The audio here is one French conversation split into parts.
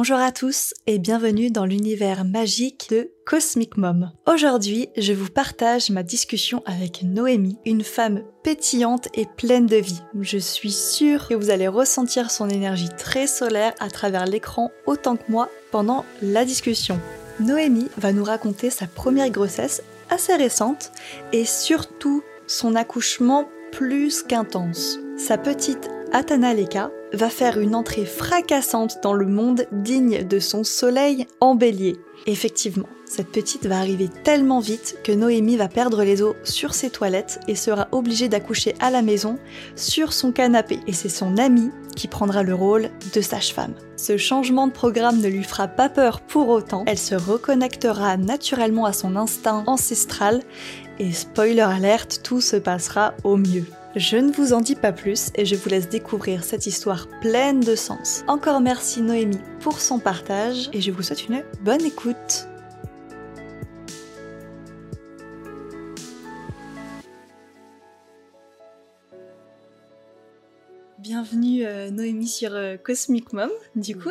Bonjour à tous et bienvenue dans l'univers magique de Cosmic Mom. Aujourd'hui, je vous partage ma discussion avec Noémie, une femme pétillante et pleine de vie. Je suis sûre que vous allez ressentir son énergie très solaire à travers l'écran autant que moi pendant la discussion. Noémie va nous raconter sa première grossesse assez récente et surtout son accouchement plus qu'intense. Sa petite Atana Leka va faire une entrée fracassante dans le monde digne de son soleil en bélier. Effectivement, cette petite va arriver tellement vite que Noémie va perdre les os sur ses toilettes et sera obligée d'accoucher à la maison sur son canapé. Et c'est son amie qui prendra le rôle de sage-femme. Ce changement de programme ne lui fera pas peur pour autant, elle se reconnectera naturellement à son instinct ancestral et spoiler alerte, tout se passera au mieux. Je ne vous en dis pas plus et je vous laisse découvrir cette histoire pleine de sens. Encore merci Noémie pour son partage et je vous souhaite une bonne écoute. Bienvenue euh, Noémie sur euh, Cosmic Mom. Du coup,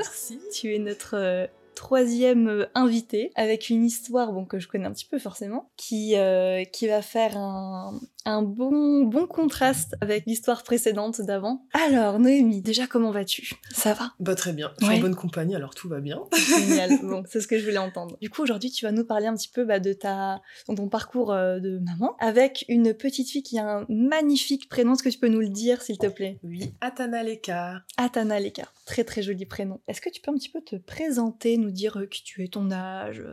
tu es notre euh, troisième invité avec une histoire bon, que je connais un petit peu forcément, qui, euh, qui va faire un, un bon, bon contraste avec l'histoire précédente d'avant. Alors, Noémie, déjà, comment vas-tu? Ça va? Bah très bien, je suis en bonne compagnie, alors tout va bien. Génial, bon, c'est ce que je voulais entendre. Du coup, aujourd'hui, tu vas nous parler un petit peu bah, de ta, ton parcours euh, de maman, avec une petite fille qui a un magnifique prénom. Est-ce que tu peux nous le dire, s'il te plaît? Oui, Atana Leka. Atana Leka, très très joli prénom. Est-ce que tu peux un petit peu te présenter, nous dire qui tu es, ton âge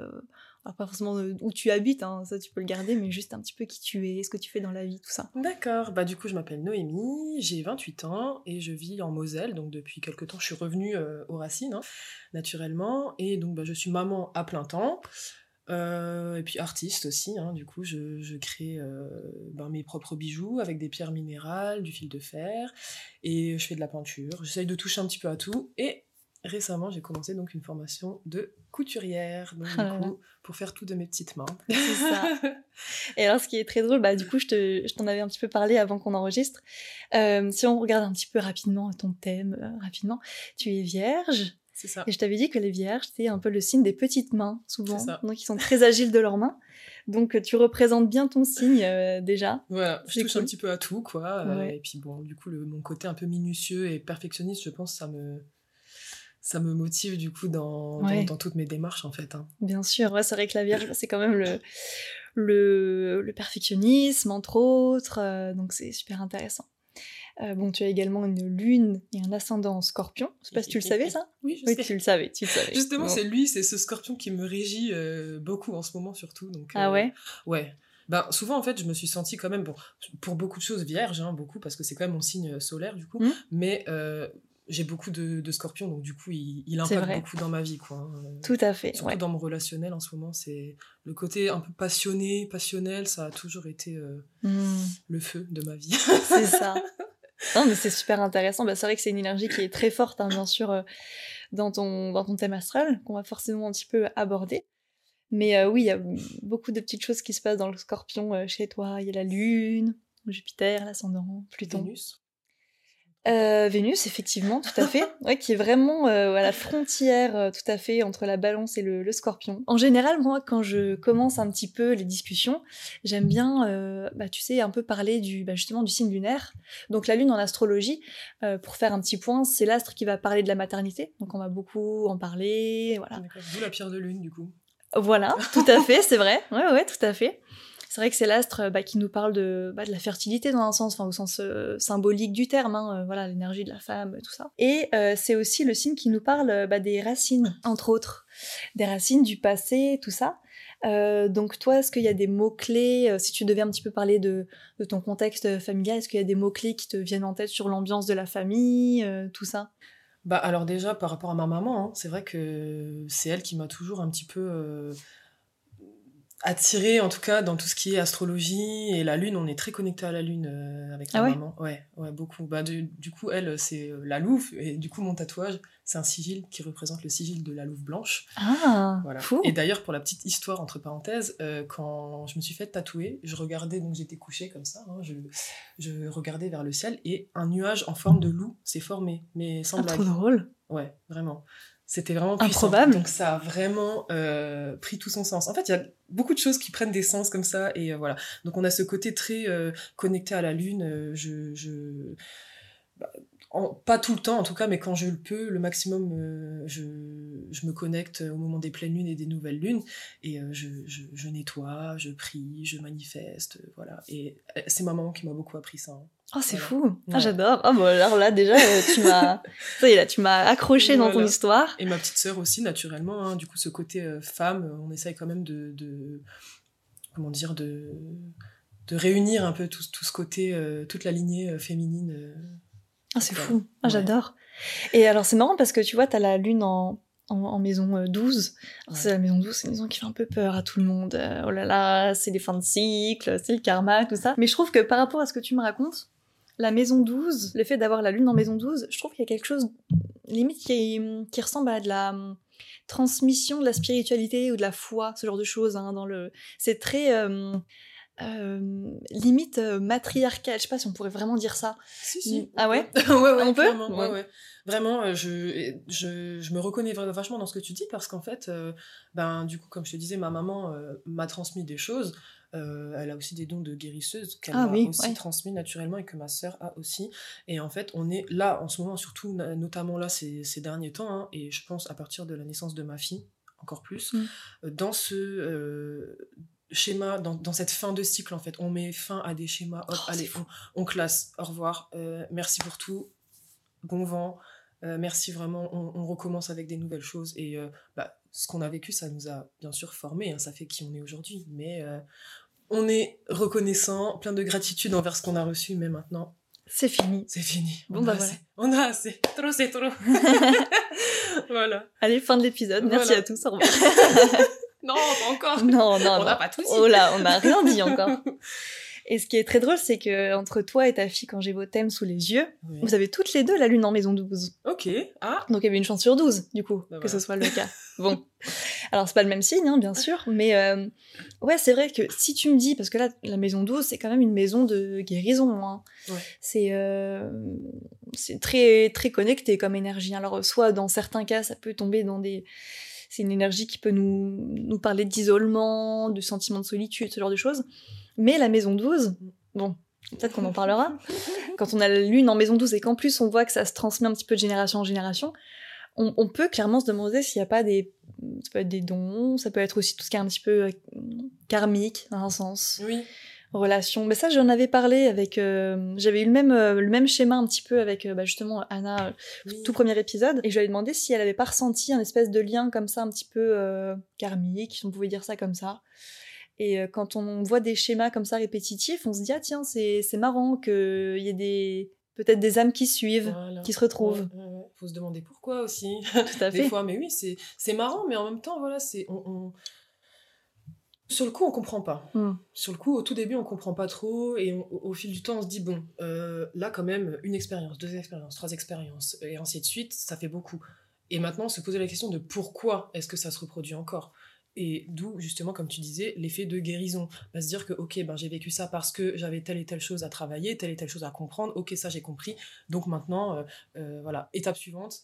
pas forcément où tu habites, hein, ça tu peux le garder, mais juste un petit peu qui tu es, ce que tu fais dans la vie, tout ça. D'accord, bah du coup je m'appelle Noémie, j'ai 28 ans et je vis en Moselle, donc depuis quelques temps je suis revenue aux racines, hein, naturellement, et donc bah, je suis maman à plein temps. et puis artiste aussi, hein, du coup je, je crée ben, mes propres bijoux avec des pierres minérales, du fil de fer, et je fais de la peinture, j'essaye de toucher un petit peu à tout, et récemment, j'ai commencé donc une formation de couturière, donc, du coup, pour faire tout de mes petites mains. C'est ça. Et alors, ce qui est très drôle, bah, du coup, je, te, je t'en avais un petit peu parlé avant qu'on enregistre. Euh, si on regarde un petit peu rapidement ton thème, euh, rapidement, tu es vierge. C'est ça. Et je t'avais dit que les vierges, c'est un peu le signe des petites mains, souvent. Ça. Donc, ils sont très agiles de leurs mains. Donc, tu représentes bien ton signe euh, déjà. Voilà, je touche un petit peu à tout, quoi. et puis, bon, du coup, le, mon côté un peu minutieux et perfectionniste, je pense, ça me ça me motive du coup dans, dans, toutes mes démarches en fait. Hein. Bien sûr, ouais, c'est vrai que la Vierge, c'est quand même le, le, le, perfectionnisme entre autres, euh, donc c'est super intéressant. Euh, bon, tu as également une lune et un ascendant en scorpion. Je sais pas si tu le savais ça? Oui, je oui, sais. tu le savais, tu le savais. Justement, c'est lui, c'est ce scorpion qui me régit euh, beaucoup en ce moment surtout. Donc, ah ouais? Ouais. Ben, souvent, en fait, je me suis sentie quand même, bon, pour beaucoup de choses vierge, hein, beaucoup, parce que c'est quand même mon signe solaire, du coup, mmh. mais j'ai beaucoup de, de, scorpions, donc du coup, il, il impacte beaucoup dans ma vie. Quoi. Hein. Tout à fait. Surtout dans mon relationnel en ce moment, c'est le côté un peu passionné, passionnel, ça a toujours été euh, mmh. le feu de ma vie. c'est ça. Non, mais c'est super intéressant. Bah, c'est vrai que c'est une énergie qui est très forte, hein, bien sûr, euh, dans, ton, dans ton thème astral, qu'on va forcément un petit peu aborder. Mais euh, oui, il y a beaucoup de petites choses qui se passent dans le scorpion chez toi. Il y a la lune, Jupiter, l'ascendant, Pluton. Vénus. Euh, Vénus, effectivement, tout à fait, ouais, qui est vraiment euh, à la frontière, euh, tout à fait, entre la balance et le, le, scorpion. En général, moi, quand je commence un petit peu les discussions, j'aime bien, euh, bah, tu sais, un peu parler du, bah, justement, du signe lunaire. Donc la lune en astrologie, euh, pour faire un petit point, c'est l'astre qui va parler de la maternité, donc on va beaucoup en parler, voilà. Vous la pierre de lune, du coup. Voilà, tout à fait, c'est vrai, ouais, ouais, tout à fait c'est vrai que c'est l'astre bah, qui nous parle de, bah, de la fertilité dans un sens, au sens euh, symbolique du terme, hein, euh, voilà l'énergie de la femme, tout ça. Et euh, c'est aussi le signe qui nous parle bah, des racines, entre autres, des racines du passé, tout ça. Euh, donc toi, est-ce qu'il y a des mots-clés, si tu devais un petit peu parler de, de ton contexte familial, est-ce qu'il y a des mots-clés qui te viennent en tête sur l'ambiance de la famille, tout ça? Bah alors déjà, par rapport à ma maman, hein, c'est vrai que c'est elle qui m'a toujours un petit peu attiré en tout cas dans tout ce qui est astrologie et la lune. On est très connecté à la lune euh, avec ma ah ouais maman. Ouais ouais beaucoup. Bah du, du coup elle c'est euh, la louve. Et du coup mon tatouage c'est un sigil qui représente le sigil de la louve blanche. Ah voilà. fou. et d'ailleurs pour la petite histoire entre parenthèses euh, quand je me suis fait tatouer je regardais donc j'étais couchée comme ça hein, je, je regardais vers le ciel et un nuage en forme de loup s'est formé mais sans ah, blague. trop drôle. Ouais vraiment C'était vraiment puissant. Improbable. Donc ça a vraiment euh, pris tout son sens. En fait, il y a beaucoup de choses qui prennent des sens comme ça et euh, voilà. Donc on a ce côté très euh, connecté à la lune. je, je... bah, en- pas tout le temps en tout cas, mais quand je le peux, le maximum, euh, je, je me connecte au moment des pleines lunes et des nouvelles lunes et euh, je, je, je nettoie, je prie, je manifeste, euh, voilà. Et c'est ma maman qui m'a beaucoup appris ça. hein. Oh, c'est Voilà. fou. Ah, j'adore. Oh, bon, alors là, déjà, euh, tu m'as, là, tu m'as accroché dans ton histoire. Et ma petite sœur aussi, naturellement. hein. Du coup, ce côté euh, femme, on essaye quand même de, de- comment dire, de, de réunir un peu tout, tout ce côté, euh, toute la lignée euh, féminine. Ah, c'est fou. Ah, Ouais. j'adore. Et alors, c'est marrant parce que tu vois, t'as la lune en, en, en maison euh, 12. Alors, Ouais. C'est la maison 12, c'est une maison qui fait un peu peur à tout le monde. Oh là là, c'est les fins de cycle, c'est le karma, tout ça. Mais je trouve que par rapport à ce que tu me racontes, la maison 12, le fait d'avoir la lune en maison 12, je trouve qu'il y a quelque chose, limite, qui, qui ressemble à de la hum, transmission de la spiritualité ou de la foi, ce genre de choses. hein, dans le... C'est très. euh, euh, limite euh, matriarcal, je sais pas si on pourrait vraiment dire ça. Si, si. Ah ouais? Ouais, ouais, On peut? clairement, ouais, Ouais. ouais. Vraiment, euh, je, je, je me reconnais vachement dans ce que tu dis parce qu'en fait, euh, ben, du coup, comme je te disais, ma maman euh, m'a transmis des choses. Euh, elle a aussi des dons de guérisseuse qu'elle Ah oui, aussi ouais. transmis naturellement et que ma sœur a aussi. Et en fait, on est là en ce moment, surtout notamment là ces, ces derniers temps, hein, et je pense à partir de la naissance de ma fille, encore plus, Mm. euh, dans ce euh, schéma, dans, dans cette fin de cycle en fait. On met fin à des schémas, hop, Oh, allez, on, on classe, au revoir, euh, merci pour tout, bon vent, euh, merci vraiment, on, on recommence avec des nouvelles choses. Et euh, bah, ce qu'on a vécu, ça nous a bien sûr formés, hein, ça fait qui on est aujourd'hui. Mais on est reconnaissant, plein de gratitude envers ce qu'on a reçu, mais maintenant, C'est fini. c'est fini. Bon, on, bah a voilà. assez. on a assez. Trop, c'est trop. voilà. Allez, fin de l'épisode. Merci Voilà. à tous. Au revoir. Non, pas encore. non, non, on n'a pas tout dit. Oh là, on n'a rien dit encore. Et ce qui est très drôle, c'est que entre toi et ta fille, quand j'ai vos thèmes sous les yeux, Oui. vous avez toutes les deux la lune en maison 12. Ok. Ah. Donc il y avait une chance sur 12, du coup, Bah que ce soit le cas. Bon. Alors c'est pas le même signe, hein, bien sûr, mais euh, ouais, c'est vrai que si tu me dis, parce que là, la maison 12, c'est quand même une maison de guérison. Hein. Ouais. C'est euh, c'est très, très connecté comme énergie. Alors soit dans certains cas, ça peut tomber dans des... C'est une énergie qui peut nous, nous parler d'isolement, de sentiment de solitude, ce genre de choses. Mais la maison 12, bon, peut-être qu'on en parlera, quand on a la lune en maison 12 et qu'en plus on voit que ça se transmet un petit peu de génération en génération, on, on peut clairement se demander s'il n'y a pas des... Ça peut être des dons, ça peut être aussi tout ce qui est un petit peu euh, karmique, dans un sens Oui. relation. Mais ça, j'en avais parlé avec. euh, J'avais eu le même, euh, le même schéma un petit peu avec euh, bah, justement Anna, Oui. tout premier épisode. Et je lui avais demandé si elle avait pas ressenti un espèce de lien comme ça, un petit peu karmique, si on pouvait dire ça comme ça. Et quand on voit des schémas comme ça répétitifs, on se dit ah tiens, c'est c'est marrant qu'il y ait des peut-être des âmes qui suivent, Voilà. qui se retrouvent. Ouais, ouais, ouais. Faut se demander pourquoi aussi. Tout à des fait. fois, mais oui, c'est c'est marrant, mais en même temps, voilà, c'est on, on- sur le coup, on comprend pas. Mm. Sur le coup, au tout début, on comprend pas trop, et on- au, au fil du temps, on se dit bon, euh, là, quand même, une expérience, deux expériences, trois expériences, et ainsi de suite, ça fait beaucoup. Et maintenant, se poser la question de pourquoi est-ce que ça se reproduit encore? Et d'où, justement, comme tu disais, l'effet de guérison. Bah, se dire que, ok, ben, j'ai vécu ça parce que j'avais telle et telle chose à travailler, telle et telle chose à comprendre, ok, ça j'ai compris, donc maintenant, euh, euh, voilà, étape suivante,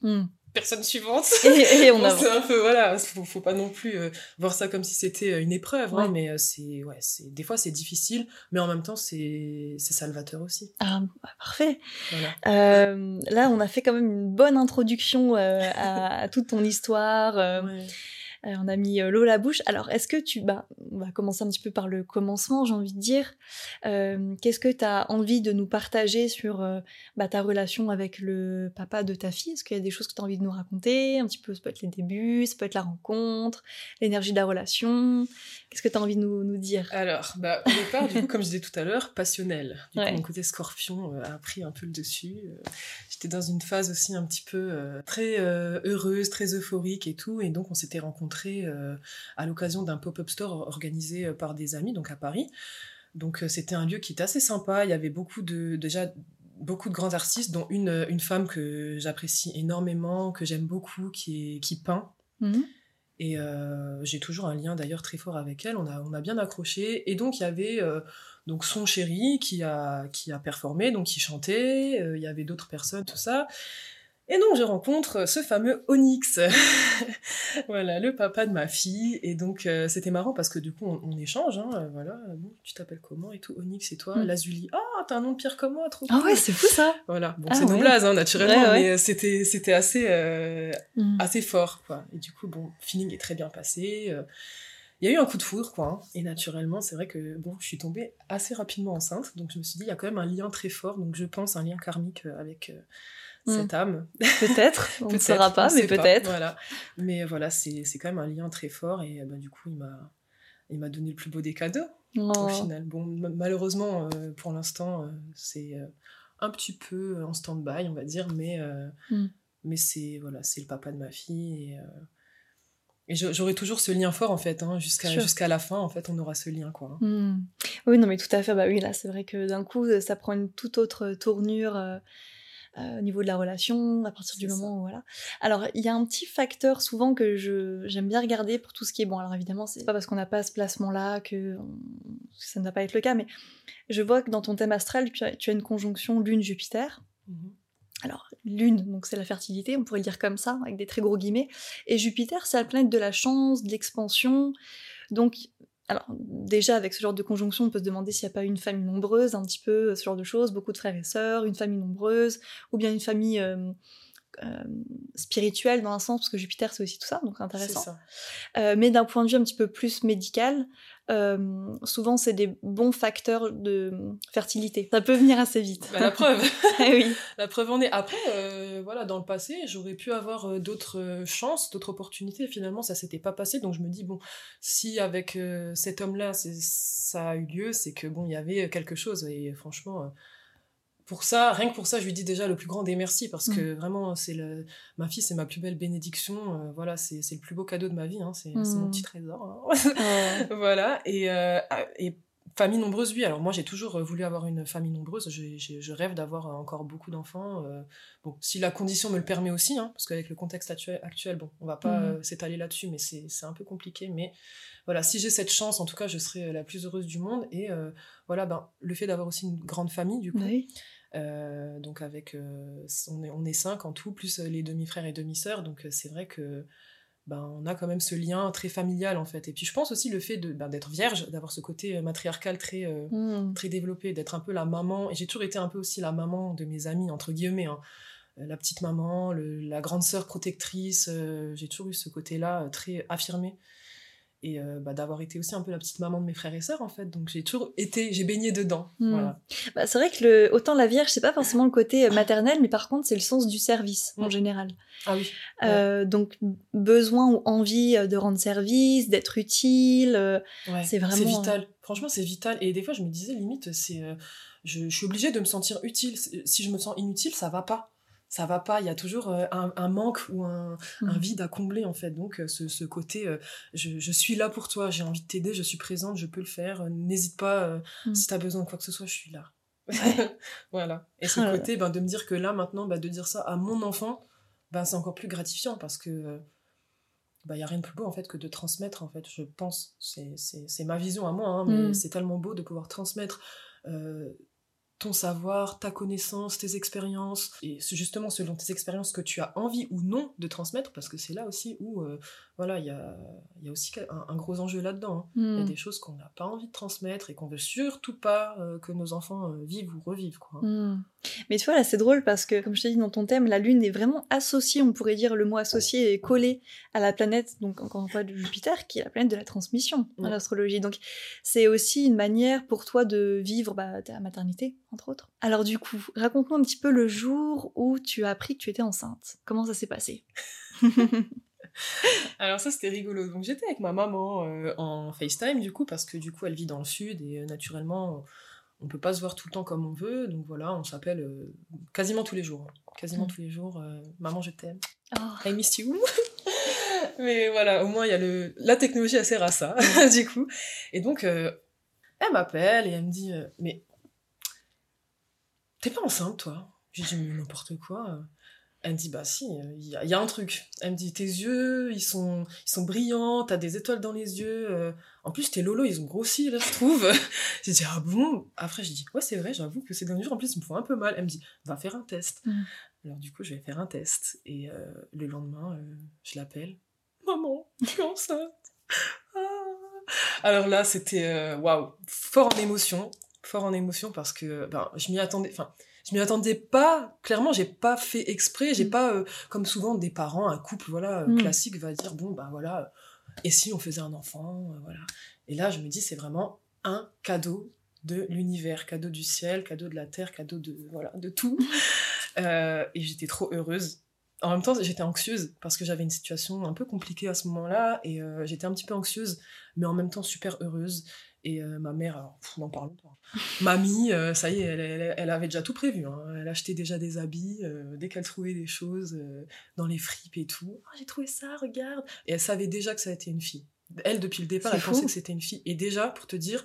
Mm. personne suivante. Et, et on avance. c'est un peu voilà, faut, faut pas non plus euh, voir ça comme si c'était une épreuve, hein, Ouais. mais c'est ouais, c'est des fois c'est difficile, mais en même temps c'est c'est salvateur aussi. Ah, bah, parfait. Voilà. Là, on a fait quand même une bonne introduction à, à toute ton histoire. Ouais. Euh, on a mis euh, l'eau à la bouche. Alors, est-ce que tu... Bah, on va commencer un petit peu par le commencement, j'ai envie de dire. Euh, Qu'est-ce que tu as envie de nous partager sur bah, ta relation avec le papa de ta fille? Est-ce qu'il y a des choses que tu as envie de nous raconter? Un petit peu, ça peut être les débuts, ça peut être la rencontre, l'énergie de la relation. Qu'est-ce que tu as envie de nous, nous dire? Alors, bah, au départ, du coup, comme je disais tout à l'heure, passionnel. Du Ouais. coup, mon côté scorpion a pris un peu le dessus. J'étais dans une phase aussi un petit peu très heureuse, très euphorique et tout. Et donc, on s'était rencontrés euh, à l'occasion d'un pop-up store organisé euh, par des amis, donc à Paris. Donc, euh, c'était un lieu qui était assez sympa. Il y avait beaucoup de, déjà, beaucoup de grands artistes, dont une, une femme que j'apprécie énormément, que j'aime beaucoup, qui, est, qui peint. Mhm. Et euh, j'ai toujours un lien d'ailleurs très fort avec elle. On a, on a bien accroché. Et donc il y avait euh, donc son chéri qui a, qui a performé, donc qui chantait. Euh, Il y avait d'autres personnes, tout ça. Et donc je rencontre ce fameux Onyx, voilà, le papa de ma fille. Et donc euh, c'était marrant parce que du coup on, échange, hein, euh, voilà, bon, tu t'appelles comment et tout, Onyx et toi, mm. Lazuli. Ah, t'as un nom de pire comme moi, trop Ah ouais, c'est fou ça. Voilà, bon, ah c'est nos hein, naturellement, mais c'était c'était assez mm. assez fort, quoi. Et du coup, bon, feeling est très bien passé. il y a eu un coup de foudre, quoi. Hein. et naturellement, c'est vrai que bon, je suis tombée assez rapidement enceinte, donc je me suis dit, il y a quand même un lien très fort, donc je pense un lien karmique avec cette mm. âme. Peut-être, on ne saura pas, mais peut-être. Voilà. Mais voilà, c'est quand même un lien très fort et bah, du coup, il m'a donné le plus beau des cadeaux au final. Bon, malheureusement, euh, pour l'instant, euh, c'est euh, un petit peu en stand-by, on va dire, mais, mm. mais c'est voilà, c'est le papa de ma fille et, et j'aurai toujours ce lien fort en fait, hein, jusqu'à jusqu'à la fin en fait, on aura ce lien quoi. Mm. Oui, non mais tout à fait, bah oui là, c'est vrai que d'un coup, ça prend une toute autre tournure euh, au niveau de la relation, à partir du moment où voilà. Alors il y a un petit facteur souvent que je j'aime bien regarder pour tout ce qui est bon. Alors évidemment c'est pas parce qu'on n'a pas ce placement là que, ça ne va pas être le cas, mais je vois que dans ton thème astral tu as, une conjonction Lune Jupiter. Mhm. Alors, Lune, donc c'est la fertilité, on pourrait le dire comme ça, avec des très gros guillemets. Et Jupiter, c'est la planète de la chance, de l'expansion. Donc, alors déjà avec ce genre de conjonction, on peut se demander s'il n'y a pas une famille nombreuse, un petit peu ce genre de choses, beaucoup de frères et sœurs, une famille nombreuse, ou bien une famille euh, euh, spirituelle dans un sens, parce que Jupiter c'est aussi tout ça, donc intéressant. Ça. Euh, mais d'un point de vue un petit peu plus médical, euh, souvent c'est des bons facteurs de fertilité. Ça peut venir assez vite. Bah, la preuve. Eh oui. La preuve en est. Après, euh, voilà, dans le passé, j'aurais pu avoir euh, d'autres chances, d'autres opportunités. Finalement, ça s'était pas passé. Donc je me dis bon, si avec cet homme-là, ça a eu lieu, c'est que bon, il y avait quelque chose. Et franchement pour ça, rien que pour ça, je lui dis déjà le plus grand des merci parce que mm. vraiment, c'est le... ma fille, c'est ma plus belle bénédiction. Euh, voilà, c'est le plus beau cadeau de ma vie. Hein, c'est mon mm. petit trésor. Hein. voilà. Et, euh, et, famille nombreuse, oui. Alors moi, j'ai toujours voulu avoir une famille nombreuse. Je, je, rêve d'avoir encore beaucoup d'enfants. Euh, bon, si la condition me le permet aussi, hein, parce qu'avec le contexte actuel, actuel, bon, on va pas mm. s'étaler là-dessus, mais c'est un peu compliqué. Mais voilà, si j'ai cette chance, en tout cas, je serai la plus heureuse du monde. Et voilà, ben, le fait d'avoir aussi une grande famille, du coup. Oui euh, donc avec, euh, on, est, on est cinq en tout, plus euh, les demi-frères et demi-sœurs. Donc c'est vrai que ben, on a quand même ce lien très familial en fait. Et puis je pense aussi le fait de, ben, d'être vierge, d'avoir ce côté matriarcal très, mmh. très développé, d'être un peu la maman. Et j'ai toujours été un peu aussi la maman de mes amis, entre guillemets. Hein. La petite maman, la grande sœur protectrice. j'ai toujours eu ce côté-là très affirmé et euh, bah, d'avoir été aussi un peu la petite maman de mes frères et sœurs en fait. Donc j'ai toujours été j'ai baigné dedans. Hmm. voilà. bah, c'est vrai que le, autant la vierge c'est pas forcément le côté euh, maternel mais par contre c'est le sens du service en hmm. général. Ah oui. Euh, donc besoin ou envie de rendre service d'être utile c'est vraiment c'est vital franchement c'est vital. Et des fois je me disais limite c'est je, je, suis obligée de me sentir utile. Si je me sens inutile ça va pas ça va pas, il y a toujours euh, un, manque ou un, mmh. vide à combler en fait. Donc euh, ce, côté, euh, je, suis là pour toi, j'ai envie de t'aider, je suis présente, je peux le faire, n'hésite pas, mmh. si tu as besoin de quoi que ce soit, je suis là. voilà. Et ce côté, ben, de me dire que là maintenant, ben, de dire ça à mon enfant, ben, c'est encore plus gratifiant parce que il ben, y a rien de plus beau en fait que de transmettre en fait, je pense. C'est ma vision à moi, hein, mais mmh. c'est tellement beau de pouvoir transmettre ton savoir, ta connaissance, tes expériences, et justement selon tes expériences que tu as envie ou non de transmettre, parce que c'est là aussi où, euh, voilà, il y a, y a, aussi un, gros enjeu là-dedans. Hein. Il y a hmm. des choses qu'on n'a pas envie de transmettre et qu'on veut surtout pas euh, que nos enfants euh, vivent ou revivent, quoi. Hmm. Mais tu vois, là, c'est drôle parce que, comme je t'ai dit dans ton thème, la Lune est vraiment associée, on pourrait dire le mot associé est collé à la planète, donc encore une fois de Jupiter, qui est la planète de la transmission dans l'astrologie. Donc, c'est aussi une manière pour toi de vivre bah, ta maternité, entre autres. Alors, du coup, raconte-moi un petit peu le jour où tu as appris que tu étais enceinte. Comment ça s'est passé? Alors ça c'était rigolo. Donc j'étais avec ma maman euh, en FaceTime du coup parce que du coup elle vit dans le sud et euh, naturellement on peut pas se voir tout le temps comme on veut, donc voilà, on s'appelle euh, quasiment tous les jours. Hein. Quasiment mm. tous les jours. Maman, je t'aime. Oh. I miss you. Mais voilà, au moins, il y a le... la technologie assez sert à ça, du coup. Et donc, elle m'appelle et elle me dit Mais t'es pas enceinte, toi? J'ai dit Mais n'importe quoi. Elle me dit bah si, il y, a un truc. Elle me dit tes yeux, ils sont, ils sont brillants, t'as des étoiles dans les yeux. Euh. En plus tes lolos, ils ont grossi là, je trouve. j'ai dit ah bon? Après j'ai dit ouais c'est vrai, j'avoue que ces derniers jours en plus ils me font un peu mal. Elle me dit va faire un test. Mm. Alors du coup, je vais faire un test. Et euh, le lendemain, euh, je l'appelle. Maman, je suis enceinte. Ah. Alors là, c'était waouh, fort en émotion, fort en émotion parce que ben, je m'y attendais. Enfin, je m'y attendais pas. Clairement, j'ai pas fait exprès. J'ai Mm. pas, euh, comme souvent des parents, un couple, voilà, Mm. classique va dire bon bah voilà. euh, Et si on faisait un enfant, euh, voilà. Et là, je me dis c'est vraiment un cadeau de l'univers, cadeau du ciel, cadeau de la terre, cadeau de voilà de tout. Euh, et j'étais trop heureuse. En même temps, j'étais anxieuse parce que j'avais une situation un peu compliquée à ce moment-là et euh, j'étais un petit peu anxieuse, mais en même temps super heureuse. Et euh, ma mère, alors, n'en parlons pas. Mamie, euh, ça y est, elle, elle- elle avait déjà tout prévu. hein. Elle achetait déjà des habits euh, dès qu'elle trouvait des choses dans les fripes et tout. Ah, j'ai trouvé ça, regarde. Et elle savait déjà que ça était une fille. Elle, depuis le départ, elle pensait fou. que c'était une fille. Et déjà, pour te dire,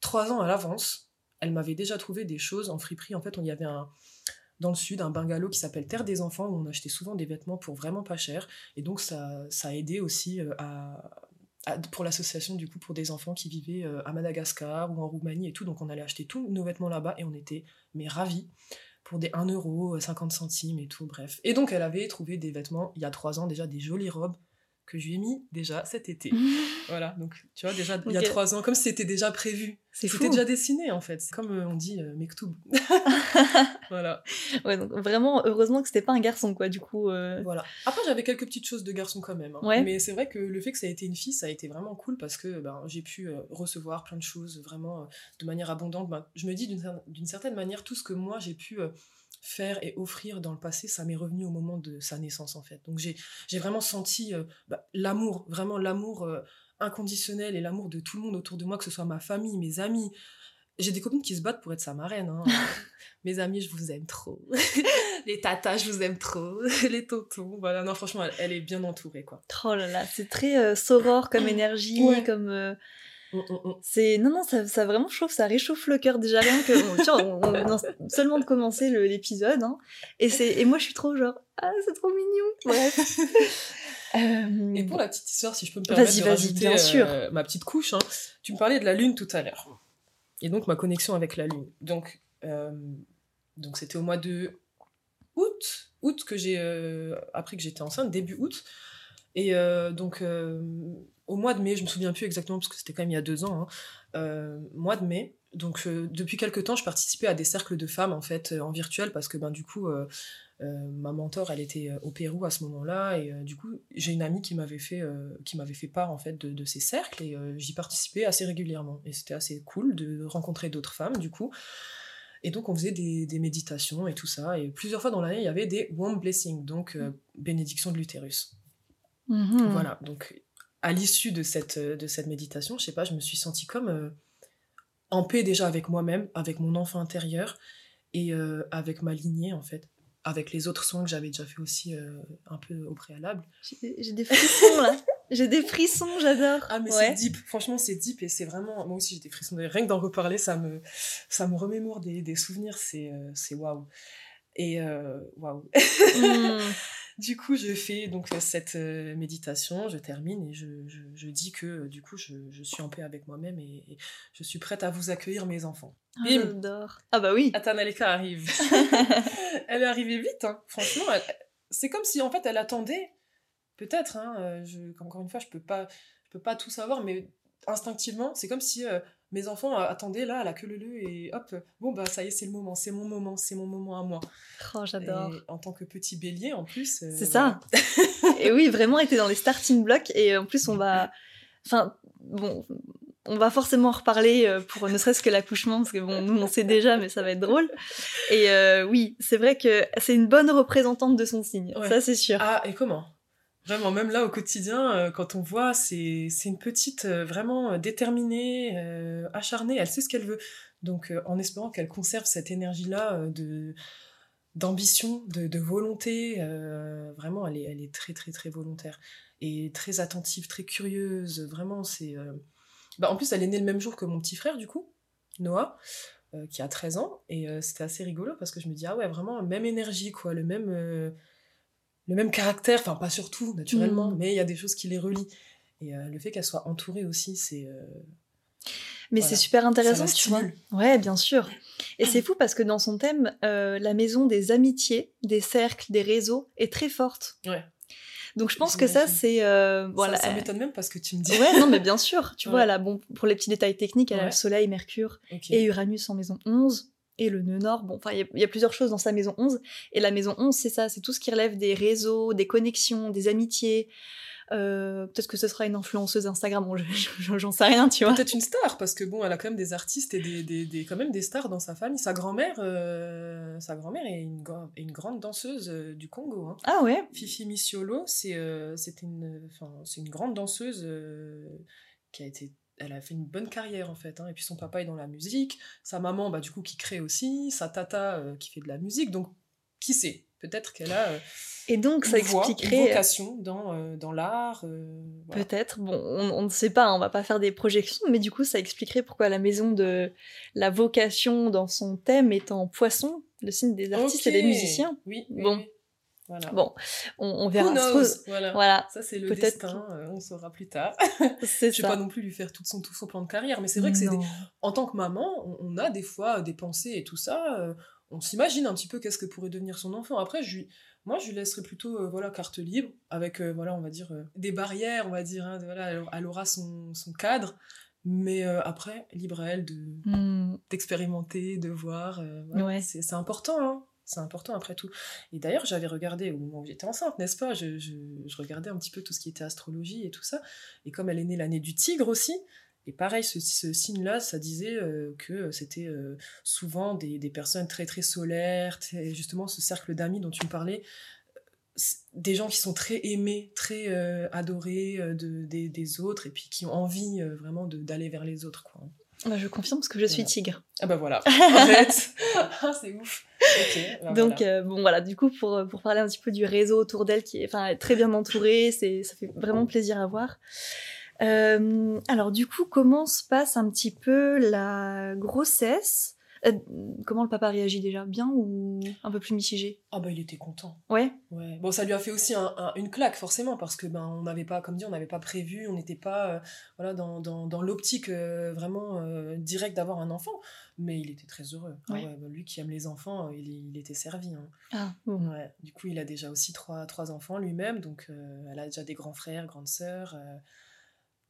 trois ans à l'avance, elle m'avait déjà trouvé des choses en friperie. En fait, on y avait un dans le sud un bungalow qui s'appelle Terre des Enfants où on achetait souvent des vêtements pour vraiment pas cher et donc ça, ça a aidé aussi à- pour l'association du coup pour des enfants qui vivaient euh, à Madagascar ou en Roumanie et tout. Donc on allait acheter tous nos vêtements là-bas et on était mais ravis pour des 1 euro 50 centimes et tout bref. Et donc elle avait trouvé des vêtements il y a trois ans déjà des jolies robes que je lui ai mis déjà cet été voilà donc tu vois déjà il y a trois ans comme c'était déjà prévu c'était déjà dessiné en fait c'est comme euh, on dit euh, mektoub voilà Ouais, donc vraiment, heureusement que c'était pas un garçon, quoi, du coup. euh, Voilà. Après, j'avais quelques petites choses de garçon quand même. hein. Ouais. Mais c'est vrai que le fait que ça ait été une fille, ça a été vraiment cool parce que ben, j'ai pu euh, recevoir plein de choses vraiment de manière abondante. Ben, je me dis d'une cer- d'une certaine manière, tout ce que moi j'ai pu faire et offrir dans le passé, ça m'est revenu au moment de sa naissance en fait. Donc j'ai j'ai vraiment senti euh, bah, l'amour, vraiment l'amour euh, inconditionnel et l'amour de tout le monde autour de moi, que ce soit ma famille, mes amis. J'ai des copines qui se battent pour être sa marraine. hein. Mes amis, je vous aime trop. Les tatas, je vous aime trop. Les tontons, voilà. Non, franchement, elle, elle est bien entourée, quoi. Oh là là, c'est très euh, soror comme énergie, Ouais. comme. euh, Mm, mm, mm. C'est non non ça, ça vraiment que ça réchauffe le cœur déjà rien que on, vois, on- on vient seulement de commencer l'épisode hein, et c'est et moi je suis trop genre ah c'est trop mignon bref Euh, Et pour la petite histoire, si je peux me permettre Vas-y, de vas-y, rajouter bien euh, sûr. ma petite couche, hein. tu me parlais de la lune tout à l'heure. Et donc ma connexion avec la lune. Donc euh, donc c'était au mois de août, août que j'ai euh, appris que j'étais enceinte, début août. Et euh, donc euh, au mois de mai, je me souviens plus exactement parce que c'était quand même il y a deux ans, hein, euh, mois de mai. Donc euh, depuis quelques temps, je participais à des cercles de femmes en fait euh, en virtuel parce que ben du coup euh, euh, ma mentor, elle était au Pérou à ce moment-là, et du coup, j'ai une amie qui m'avait fait, qui m'avait fait part en fait de, de ces cercles, et j'y participais assez régulièrement. Et c'était assez cool de rencontrer d'autres femmes, du coup. Et donc, on faisait des, des méditations et tout ça, et plusieurs fois dans l'année, il y avait des womb blessings, donc bénédiction de l'utérus. mhm. Voilà, donc à l'issue de cette, de cette méditation, je sais pas, je me suis sentie comme en paix déjà avec moi-même, avec mon enfant intérieur, et euh, avec ma lignée en fait avec les autres soins que j'avais déjà fait aussi euh, un peu au préalable. J'ai des frissons là. J'ai des frissons, j'adore. Ah mais Ouais. c'est deep, franchement c'est deep et c'est vraiment, moi aussi j'ai des frissons, rien que d'en reparler ça me, ça me remémore des, des souvenirs, c'est euh, waouh. Et euh, waouh. Mm. Du coup je fais donc euh, cette euh, méditation, je termine et je, je, je dis que euh, du coup je, je suis en paix avec moi-même et, et je suis prête à vous accueillir mes enfants. Ah, Bim. j'adore. Ah bah oui. Atanaleka arrive. elle est arrivée vite, hein. franchement. elle- C'est comme si en fait elle attendait, peut-être. Hein, je- encore une fois, je peux pas, je peux pas tout savoir, mais instinctivement, c'est comme si euh, mes enfants euh, attendaient là à la queue leu et hop, bon bah ça y est, c'est le moment, c'est mon moment, c'est mon moment à moi. Oh, j'adore. En tant que petit bélier en plus. euh, C'est voilà. ça. et oui, vraiment, était dans les starting blocks. Et en plus, on va. Enfin, bon, on va forcément en reparler euh, pour ne serait-ce que l'accouchement, parce que bon, nous, on sait déjà, mais ça va être drôle. Et euh, oui, c'est vrai que c'est une bonne représentante de son signe. Ouais. Ça, c'est sûr. Ah, et comment? Vraiment, même là au quotidien, euh, quand on voit, c'est une petite euh, vraiment euh, déterminée, acharnée, elle sait ce qu'elle veut. Donc, en espérant qu'elle conserve cette énergie-là de d'ambition, de, de volonté, vraiment, elle est, elle est très, très, très volontaire. Et très attentive, très curieuse, vraiment, c'est... Bah, en plus, elle est née le même jour que mon petit frère, du coup, Noah, qui a 13 ans, et c'était assez rigolo parce que je me dis, ah ouais, vraiment, même énergie, quoi, le même... le même caractère, enfin pas surtout naturellement, Mhm. mais il y a des choses qui les relient. Et euh, le fait qu'elle soit entourée aussi, c'est... euh, Mais Voilà. c'est super intéressant, tu vois. Ouais, bien sûr. Et c'est fou parce que dans son thème, euh, la maison des amitiés, des cercles, des réseaux est très forte. Ouais. Donc je pense que ça, c'est... euh, voilà. Ça, ça m'étonne même parce que tu me dis. Ouais, non, mais bien sûr. Tu vois, Ouais. a, bon, pour les petits détails techniques, elle a Ouais. le Soleil, Mercure et Uranus en maison 11 et le nœud nord. Bon, enfin, il y a- il y, a plusieurs choses dans sa maison 11. Et la maison 11, c'est ça, c'est tout ce qui relève des réseaux, des connexions, des amitiés. Euh, Peut-être que ce sera une influenceuse Instagram, bon, je- je- j'en sais rien, tu vois. Peut-être une star, parce que bon, elle a quand même des artistes et des, des, des- quand même des stars dans sa famille. Sa grand-mère, euh, sa grand-mère est une, gra- est une grande danseuse euh, du Congo. hein. Ah ouais Fifi Missiolo, c'est une, grande danseuse qui a été, elle a fait une bonne carrière en fait. hein. Et puis son papa est dans la musique, sa maman, bah du coup, qui crée aussi, sa tata euh, qui fait de la musique. Donc, qui sait Peut-être qu'elle a euh, Et donc, ça une voix, une expliquerait... vocation dans, euh, dans l'art. euh, voilà. Peut-être, bon, on, on ne sait pas, on va pas faire des projections, mais du coup, ça expliquerait pourquoi la maison de la vocation dans son thème est en poisson, le signe des artistes et des musiciens. Oui, oui, Bon. oui. Voilà. Bon, on, verra. knows? Se- Voilà. Voilà, Ça, c'est le Peut-être destin, euh, on saura plus tard. Je ça. vais pas non plus lui faire tout son, tout son plan de carrière, mais c'est vrai que c'est des- en tant que maman, on, on a des fois des pensées et tout ça. euh, on s'imagine un petit peu qu'est-ce que pourrait devenir son enfant. Après, je lui, moi, je lui laisserais plutôt euh, voilà carte libre, avec euh, voilà, on va dire euh, des barrières, on va dire. hein, de- voilà, elle, aura son, son cadre, mais euh, après, libre à elle de Hmm, d'expérimenter, de voir. euh, voilà. Ouais. C'est c'est important, hein. C'est important après tout. Et d'ailleurs, j'avais regardé au moment où j'étais enceinte, n'est-ce pas? Je, je- regardais un petit peu tout ce qui était astrologie et tout ça. Et comme elle est née l'année du tigre aussi, et pareil, ce, ce signe-là, ça disait euh, que c'était euh, souvent des, des personnes très très solaires, justement ce cercle d'amis dont tu me parlais, des gens qui sont très aimés, très euh, adorés de, des, des autres, et puis qui ont envie vraiment d'aller vers les autres. Bah, je confirme parce que je suis Voilà. tigre. Ah bah voilà, arrête Ah, c'est ouf bah Donc voilà. euh, bon voilà, du coup pour, pour parler un petit peu du réseau autour d'elle qui est, enfin, très bien entourée, c'est ça fait vraiment plaisir à voir. Euh, alors du coup comment se passe un petit peu la grossesse Euh, Comment le papa réagit déjà? Bien ou un peu plus mitigé? Ah bah il était content. Ouais. Ouais. Bon, ça lui a fait aussi un- un- une claque, forcément, parce que ben on n'avait pas, comme dit, on n'avait pas prévu, on n'était pas euh, voilà, dans, dans, dans l'optique euh, vraiment directe d'avoir un enfant. Mais il était très heureux. Ah Ouais. bah, lui qui aime les enfants, il, il était servi. hein. Ah bon. Ouais. Du coup, il a déjà aussi trois, trois enfants lui-même, donc elle a déjà des grands frères, grandes sœurs.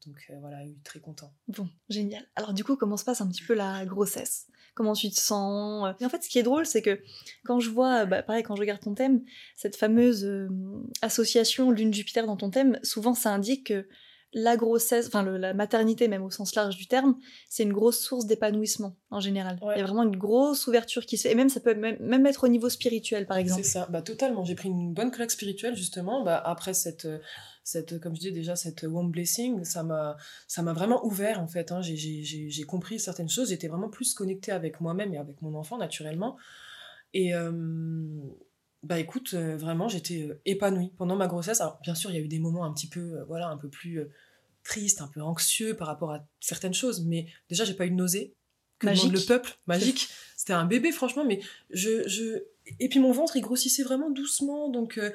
Donc euh, voilà, très content. Bon, génial. Alors du coup, comment se passe un petit peu la grossesse? Comment tu te sens? Et en fait, ce qui est drôle, c'est que quand je vois, bah, pareil, quand je regarde ton thème, cette fameuse euh, association Lune-Jupiter dans ton thème, souvent ça indique que la grossesse, enfin la maternité même au sens large du terme, c'est une grosse source d'épanouissement en général. Ouais. Il y a vraiment une grosse ouverture qui se fait, et même ça peut même, même être au niveau spirituel par exemple. C'est ça, bah totalement. J'ai pris une bonne claque spirituelle justement. Bah, après cette, euh, cette, comme je dis déjà, cette womb blessing, ça m'a, ça m'a vraiment ouvert en fait. hein. J'ai, compris certaines choses. J'étais vraiment plus connectée avec moi-même et avec mon enfant naturellement. Et euh, bah écoute, euh, vraiment, j'étais euh, épanouie pendant ma grossesse. Alors bien sûr, il y a eu des moments un petit peu, voilà, un peu plus tristes, un peu anxieux par rapport à certaines choses. Mais déjà, j'ai pas eu de nausée. Que Magique. le peuple, magique. C'était un bébé, franchement, mais je, je... Et puis mon ventre, il grossissait vraiment doucement, donc euh,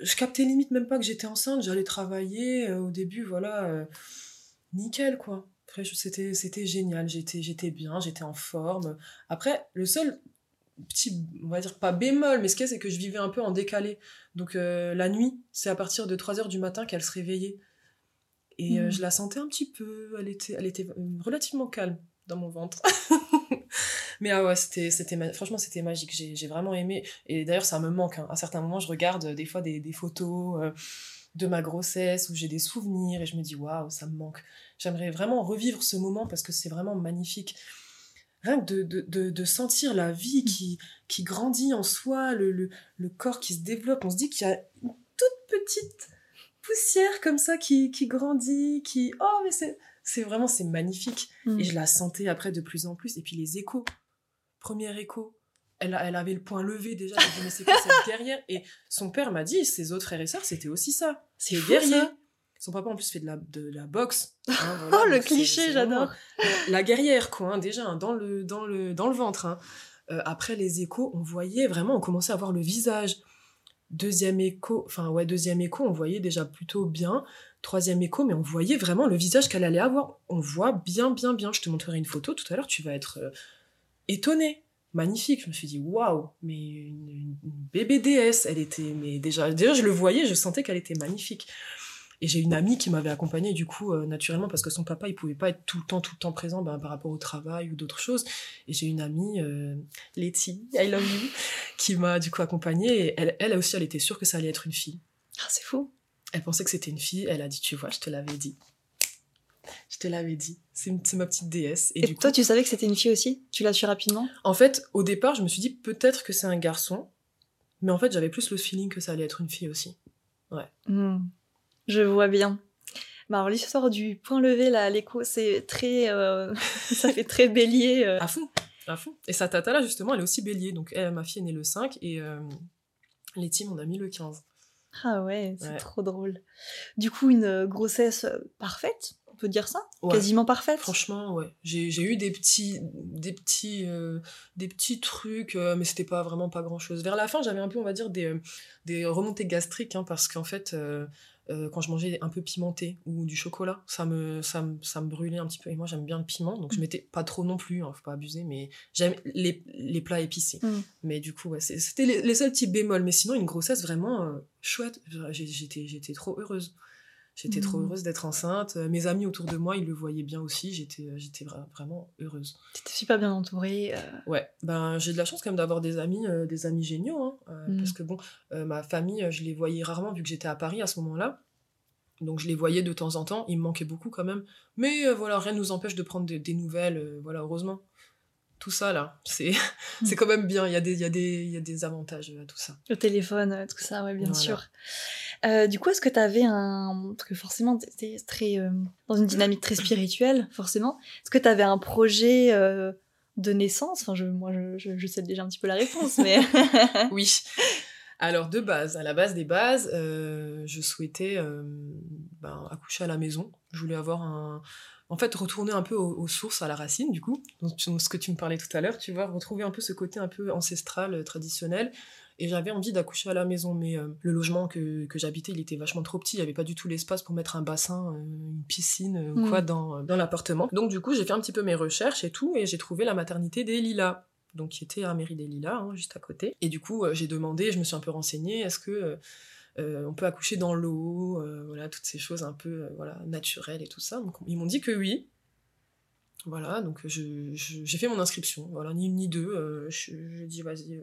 je captais limite même pas que j'étais enceinte, j'allais travailler euh, au début, voilà, euh, nickel, quoi. Après, c'était, c'était génial, j'étais, j'étais bien, j'étais en forme. Après, le seul petit, on va dire pas bémol, mais ce qu'il y a, c'est que je vivais un peu en décalé. Donc euh, la nuit, c'est à partir de 3h du matin qu'elle se réveillait. Et Mhm. je la sentais un petit peu, elle était, elle était relativement calme dans mon ventre. Mais ah ouais, c'était, c'était, franchement, c'était magique. J'ai, j'ai vraiment aimé. Et d'ailleurs, ça me manque. hein. À certains moments, je regarde euh, des fois des, des photos euh, de ma grossesse où j'ai des souvenirs et je me dis, waouh, ça me manque. J'aimerais vraiment revivre ce moment parce que c'est vraiment magnifique. Rien que de, de, de, de sentir la vie qui, qui grandit en soi, le, le, le corps qui se développe. On se dit qu'il y a une toute petite poussière comme ça qui, qui grandit, qui... Oh, mais c'est, c'est vraiment, c'est magnifique. Mm. Et je la sentais après de plus en plus. Et puis les échos. Premier écho. Elle, elle avait le point levé déjà. Je me dis, mais c'est quoi cette guerrière? Et son père m'a dit, ses autres frères et sœurs, c'était aussi ça. C'est guerrier. ça. Son papa en plus fait de la, de la boxe. hein, Oh, le cliché, j'adore. vraiment La guerrière, quoi, hein, déjà, hein, dans, le, dans, le, dans le ventre. Euh, après les échos, on voyait vraiment, on commençait à voir le visage. Deuxième écho, enfin ouais, deuxième écho, on voyait déjà plutôt bien. Troisième écho, mais on voyait vraiment le visage qu'elle allait avoir. On voit bien, bien, bien. Je te montrerai une photo tout à l'heure, tu vas être euh, étonné. magnifique. Je me suis dit, waouh, mais une, une, bébé déesse, elle était, mais déjà, déjà, je le voyais, je sentais qu'elle était magnifique. Et j'ai une amie qui m'avait accompagnée, du coup, euh, naturellement, parce que son papa, il pouvait pas être tout le temps, tout le temps présent ben, par rapport au travail ou d'autres choses. Et j'ai une amie, euh, Letty, I love you, qui m'a, du coup, accompagnée. Et elle, elle aussi, elle était sûre que ça allait être une fille. Ah, c'est fou. Elle pensait que c'était une fille. Elle a dit, tu vois, je te l'avais dit. Je te l'avais dit. C'est ma petite déesse. Et, du toi, tu savais que c'était une fille aussi? Tu l'as su rapidement? En fait, au départ, je me suis dit peut-être que c'est un garçon. Mais en fait, j'avais plus le feeling que ça allait être une fille aussi. Ouais. Hmm. Je vois bien. Bah alors l'histoire du point levé là, l'écho, c'est très, euh, ça fait très bélier. Euh. À fond, à fond. Et sa tata là justement, elle est aussi bélier. Donc elle, ma fille est née le 5 et euh, les teams on a mis le 15. Ah ouais, c'est trop drôle. Du coup, une grossesse parfaite, on peut dire ça? Quasiment parfaite? Franchement, ouais. J'ai eu des petits, des petits, des petits trucs, mais c'était pas vraiment pas grand chose. Vers la fin, j'avais un peu, on va dire, des, des remontées gastriques, hein, parce qu'en fait, euh, quand je mangeais un peu pimenté ou du chocolat, ça me, ça me, ça me brûlait un petit peu. Et moi, j'aime bien le piment, donc je mm. mettais pas trop non plus, hein, faut pas abuser, mais j'aime les, les, plats épicés. Mm. Mais du coup, ouais, c'était les, seuls petits bémols. Mais sinon, une grossesse vraiment euh, chouette. J'étais, j'étais trop heureuse. J'étais trop mm. heureuse d'être enceinte. Euh, mes amis autour de moi, ils le voyaient bien aussi. J'étais, j'étais vraiment heureuse. T'étais super bien entourée. Ouais, ben j'ai de la chance quand même d'avoir des amis, des amis géniaux. Hein, parce que bon, ma famille, je les voyais rarement vu que j'étais à Paris à ce moment-là. Donc je les voyais de temps en temps, il me manquait beaucoup quand même. Mais euh, voilà, rien ne nous empêche de prendre des, nouvelles, euh, voilà, heureusement. Tout ça là, c'est mm. c'est quand même bien, il y, a des, y, a des, y a des avantages à tout ça. Le téléphone, tout ça, ouais, bien sûr. Euh, du coup, est-ce que tu avais un. Parce que forcément, tu très. dans une dynamique très spirituelle, forcément. Est-ce que tu avais un projet de naissance? Enfin, je, moi, je, sais déjà un petit peu la réponse, mais. oui. Alors de base, à la base des bases, euh, je souhaitais euh, ben, accoucher à la maison. Je voulais avoir un... En fait, retourner un peu aux, sources, à la racine, du coup. Ce que tu me parlais tout à l'heure, tu vois, retrouver un peu ce côté un peu ancestral, euh, traditionnel. Et j'avais envie d'accoucher à la maison, mais le logement que, j'habitais, il était vachement trop petit. Il n'y avait pas du tout l'espace pour mettre un bassin, une piscine ou quoi mm. dans, dans l'appartement. Donc du coup, j'ai fait un petit peu mes recherches et tout, et j'ai trouvé la maternité des Lilas donc qui était à Mairie des Lilas, hein, juste à côté. Et du coup, euh, j'ai demandé, je me suis un peu renseignée, est-ce que euh, euh, on peut accoucher dans l'eau, voilà, toutes ces choses un peu voilà, naturelles et tout ça. Donc ils m'ont dit que oui. Voilà, donc j'ai fait mon inscription, voilà, ni une ni deux. j'ai dit, vas-y,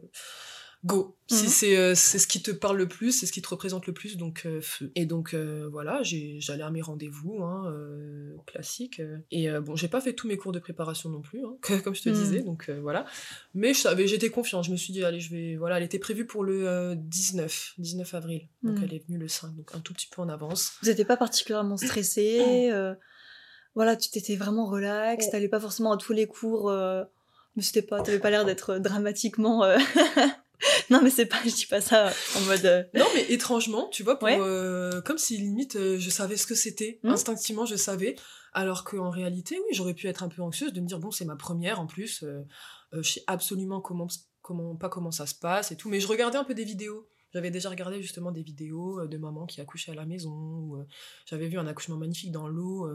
go. Si mhm. c'est euh, c'est ce qui te parle le plus, c'est ce qui te représente le plus, donc euh, feu. Et donc euh, voilà, j'allais à mes rendez-vous, hein, classiques. Et bon, j'ai pas fait tous mes cours de préparation non plus, hein, comme je te mhm. disais, donc voilà. Mais je savais, j'étais confiante, je me suis dit, allez, je vais. Voilà, elle était prévue pour le 19, 19 avril, donc mhm. elle est venue le 5, donc un tout petit peu en avance. Vous n'étiez pas particulièrement stressée Voilà, tu t'étais vraiment relax, oh. t'allais pas forcément à tous les cours. mais c'était pas, t'avais pas l'air d'être dramatiquement non, mais c'est pas, je dis pas ça en mode. Euh, non, mais étrangement, tu vois, pour, euh, comme si limite euh, je savais ce que c'était. Hmm. Instinctivement, je savais. Alors qu'en réalité, oui, j'aurais pu être un peu anxieuse de me dire, bon, c'est ma première en plus. je sais absolument comment, comment, pas comment ça se passe et tout. Mais je regardais un peu des vidéos. J'avais déjà regardé justement des vidéos de maman qui accouchait à la maison. J'avais vu un accouchement magnifique dans l'eau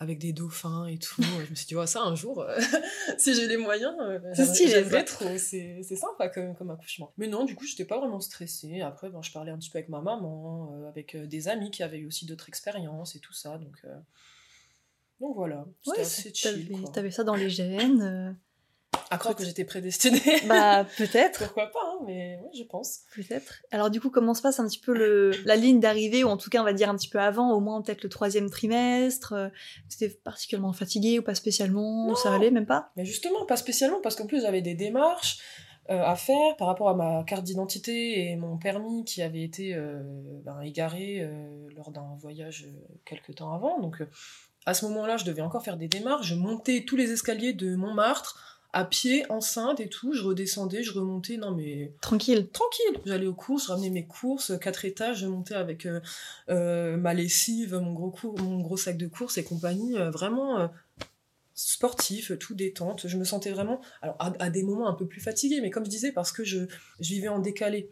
avec des dauphins et tout. je me suis dit, ça un jour, euh, si j'ai les moyens, euh, j'aimerais trop. C'est sympa comme, comme, accouchement. Mais non, du coup, j'étais pas vraiment stressée. Après, ben, je parlais un petit peu avec ma maman, euh, avec des amis qui avaient eu aussi d'autres expériences et tout ça. Donc, donc voilà, c'était assez chill. T'avais ça dans les gènes à croire que j'étais prédestinée. Bah, peut-être. Pourquoi pas, hein, mais oui, je pense. Peut-être. Alors, du coup, comment se passe un petit peu le, la ligne d'arrivée, ou en tout cas, on va dire un petit peu avant, au moins peut-être le troisième trimestre euh, Tu étais particulièrement fatiguée ou pas spécialement non. Ça allait même pas? Mais justement, pas spécialement, parce qu'en plus, j'avais des démarches euh, à faire par rapport à ma carte d'identité et mon permis qui avait été euh, ben, égaré lors d'un voyage quelques temps avant. Donc, à ce moment-là, je devais encore faire des démarches. Je montais tous les escaliers de Montmartre à pied, enceinte et tout. Je redescendais, je remontais, non mais. Tranquille. Tranquille. J'allais aux courses, je ramenais mes courses, quatre étages, je montais avec euh, euh, ma lessive, mon gros, mon gros sac de courses et compagnie. Euh, vraiment sportif, tout détente. Je me sentais vraiment. Alors, à, des moments un peu plus fatiguée, mais comme je disais, parce que je, je vivais en décalé.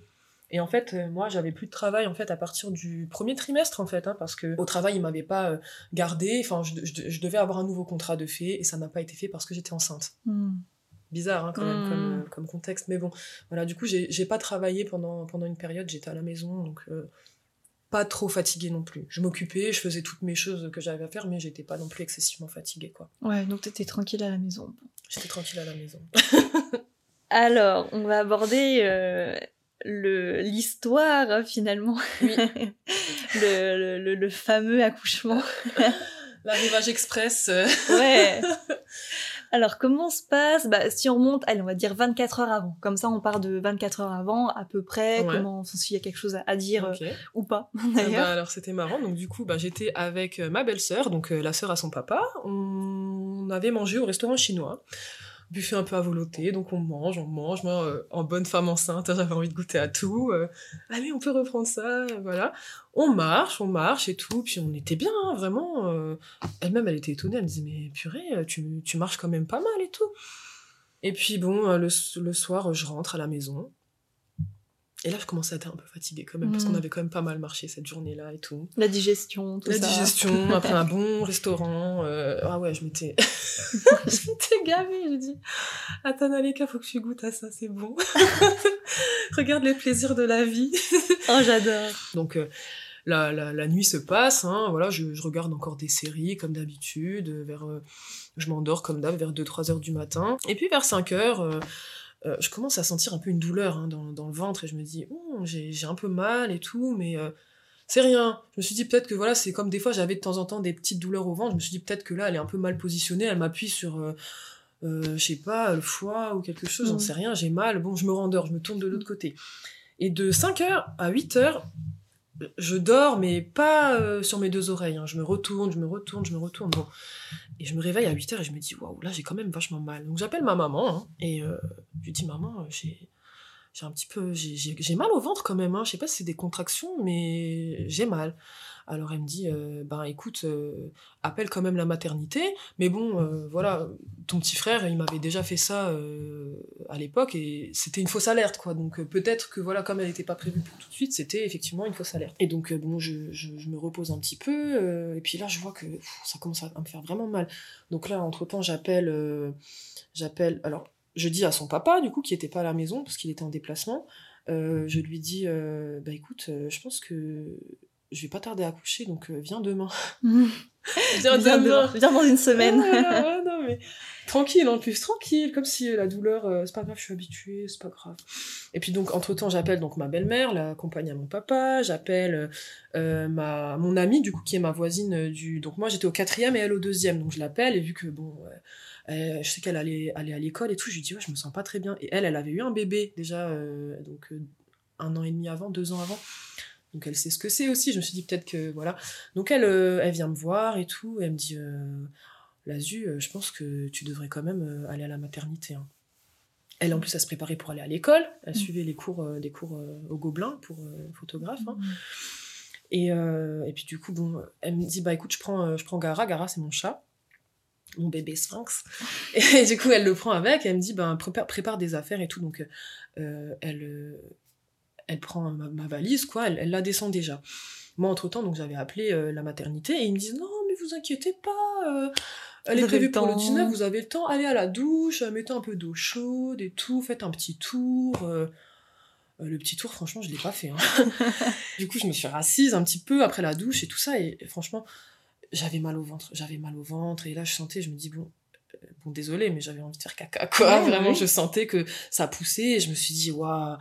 Et en fait, moi, j'avais plus de travail en fait à partir du premier trimestre en fait, hein, parce que au travail, ils m'avaient pas gardé. Enfin, je, je, devais avoir un nouveau contrat de fait et ça n'a pas été fait parce que j'étais enceinte. Hmm. Bizarre hein, quand même comme, Mm. euh, comme contexte. Mais bon, voilà, du coup, j'ai pas travaillé pendant, pendant une période, j'étais à la maison, donc euh, pas trop fatiguée non plus. Je m'occupais, je faisais toutes mes choses que j'avais à faire, mais j'étais pas non plus excessivement fatiguée, quoi. Ouais, donc t'étais tranquille à la maison. J'étais tranquille à la maison. Alors, on va aborder euh, le l'histoire finalement. Oui. le, le- le- le fameux accouchement. L'arrivage express. Ouais. Alors, comment se passe? Bah, Si on remonte, allez, on va dire 24 heures avant. Comme ça, on part de 24 heures avant, à peu près. Ouais. Comment, s'il y a quelque chose à, à dire euh, ou pas, Ah d'ailleurs. bah, alors c'était marrant, donc du coup bah, j'étais avec euh, ma belle-sœur, donc euh, la sœur à son papa, on avait mangé au restaurant chinois, buffet un peu à volonté, donc on mange, on mange, moi euh, en bonne femme enceinte j'avais envie de goûter à tout, euh, allez on peut reprendre ça, voilà, on marche, on marche et tout, puis on était bien, hein, vraiment, euh, elle-même elle était étonnée, elle me disait mais purée, tu, tu marches quand même pas mal et tout, et puis bon, le, le soir je rentre à la maison, et là, je commençais à être un peu fatiguée quand même, parce Mm. qu'on avait quand même pas mal marché cette journée-là et tout. La digestion, tout La ça. digestion, après un bon restaurant. euh, ah ouais, je m'étais. je m'étais gavée, j'ai dit. Attends, Naleka, faut que tu goûtes à ça, c'est bon. Regarde les plaisirs de la vie. Oh, j'adore. Donc, euh, la, la, la nuit se passe, hein, voilà, je, je regarde encore des séries comme d'habitude, euh, vers, euh, je m'endors comme d'hab vers 2-3 heures du matin. Et puis vers 5 heures, euh, euh, je commence à sentir un peu une douleur hein, dans, dans le ventre et je me dis, j'ai un peu mal et tout, mais euh, c'est rien. Je me suis dit peut-être que voilà, c'est comme des fois j'avais de temps en temps des petites douleurs au ventre, je me suis dit peut-être que là elle est un peu mal positionnée, elle m'appuie sur. euh, je sais pas, le foie ou quelque chose, j'en Mhm. sais rien, j'ai mal, bon, je me rendors, je me tourne de l'autre côté. Et de 5h à 8h, je dors, mais pas euh, sur mes deux oreilles. hein. Je me retourne, je me retourne, je me retourne. Bon. Et je me réveille à 8h et je me dis, waouh, là j'ai quand même vachement mal. Donc j'appelle ma maman hein, et euh, je lui dis, maman, j'ai. J'ai un petit peu, j'ai mal au ventre quand même. Hein. Je sais pas si c'est des contractions, mais j'ai mal. Alors elle me dit, euh, ben écoute, euh, appelle quand même la maternité. Mais bon, euh, voilà, ton petit frère, il m'avait déjà fait ça à l'époque et c'était une fausse alerte, quoi. Donc peut-être que voilà, comme elle n'était pas prévue pour tout de suite, c'était effectivement une fausse alerte. Et donc bon, je, je, me repose un petit peu et puis là, je vois que ça commence à me faire vraiment mal. Donc là, entre temps, j'appelle, j'appelle. Alors, je dis à son papa, du coup, qui était pas à la maison parce qu'il était en déplacement. je lui dis, euh, bah écoute, je pense que je vais pas tarder à coucher, donc euh, viens demain. Viens, demain. Viens dans une semaine. Ouais, ouais, ouais, non, mais tranquille en plus, tranquille, comme si euh, la douleur, euh, c'est pas grave, je suis habituée, c'est pas grave. Et puis donc, entre-temps, j'appelle donc ma belle-mère, la compagne à mon papa, j'appelle euh, ma, mon amie, du coup, qui est ma voisine du... Donc moi, j'étais au quatrième et elle au deuxième, donc je l'appelle, et vu que, bon, je sais qu'elle allait aller à l'école et tout, je lui dis, ouais, je me sens pas très bien. Et elle, elle avait eu un bébé, déjà, donc un an et demi avant, deux ans avant. Donc elle sait ce que c'est aussi. Je me suis dit peut-être que voilà. Donc elle, euh, elle vient me voir et tout. Et elle me dit, euh, Lazu, euh, je pense que tu devrais quand même aller à la maternité. hein. Elle en plus, elle se préparait pour aller à l'école. Elle Mm. suivait les cours, des cours au Gobelin pour photographe. hein. Et, euh, et puis du coup, bon, elle me dit, bah écoute, je prends, je prends Gara. Gara, c'est mon chat. Mon bébé sphinx. Et du coup, elle le prend avec. Elle me dit, ben, prépare, prépare des affaires et tout. Donc, euh, elle, elle prend ma, ma valise, quoi. Elle, elle la descend déjà. Moi, entre-temps, donc j'avais appelé euh, la maternité et ils me disent, non, mais vous inquiétez pas. euh, elle Vous est prévue le pour le temps. 19, vous avez le temps. Allez à la douche, euh, mettez un peu d'eau chaude et tout. Faites un petit tour. euh, le petit tour, franchement, je l'ai pas fait. hein. du coup, je me suis rassise un petit peu après la douche et tout ça. Et, et franchement, j'avais mal au ventre. J'avais mal au ventre. Et là, je sentais, je me dis, bon, bon désolé, mais j'avais envie de faire caca, quoi. Ouais, Vraiment, je sentais que ça poussait. Et je me suis dit, waouh,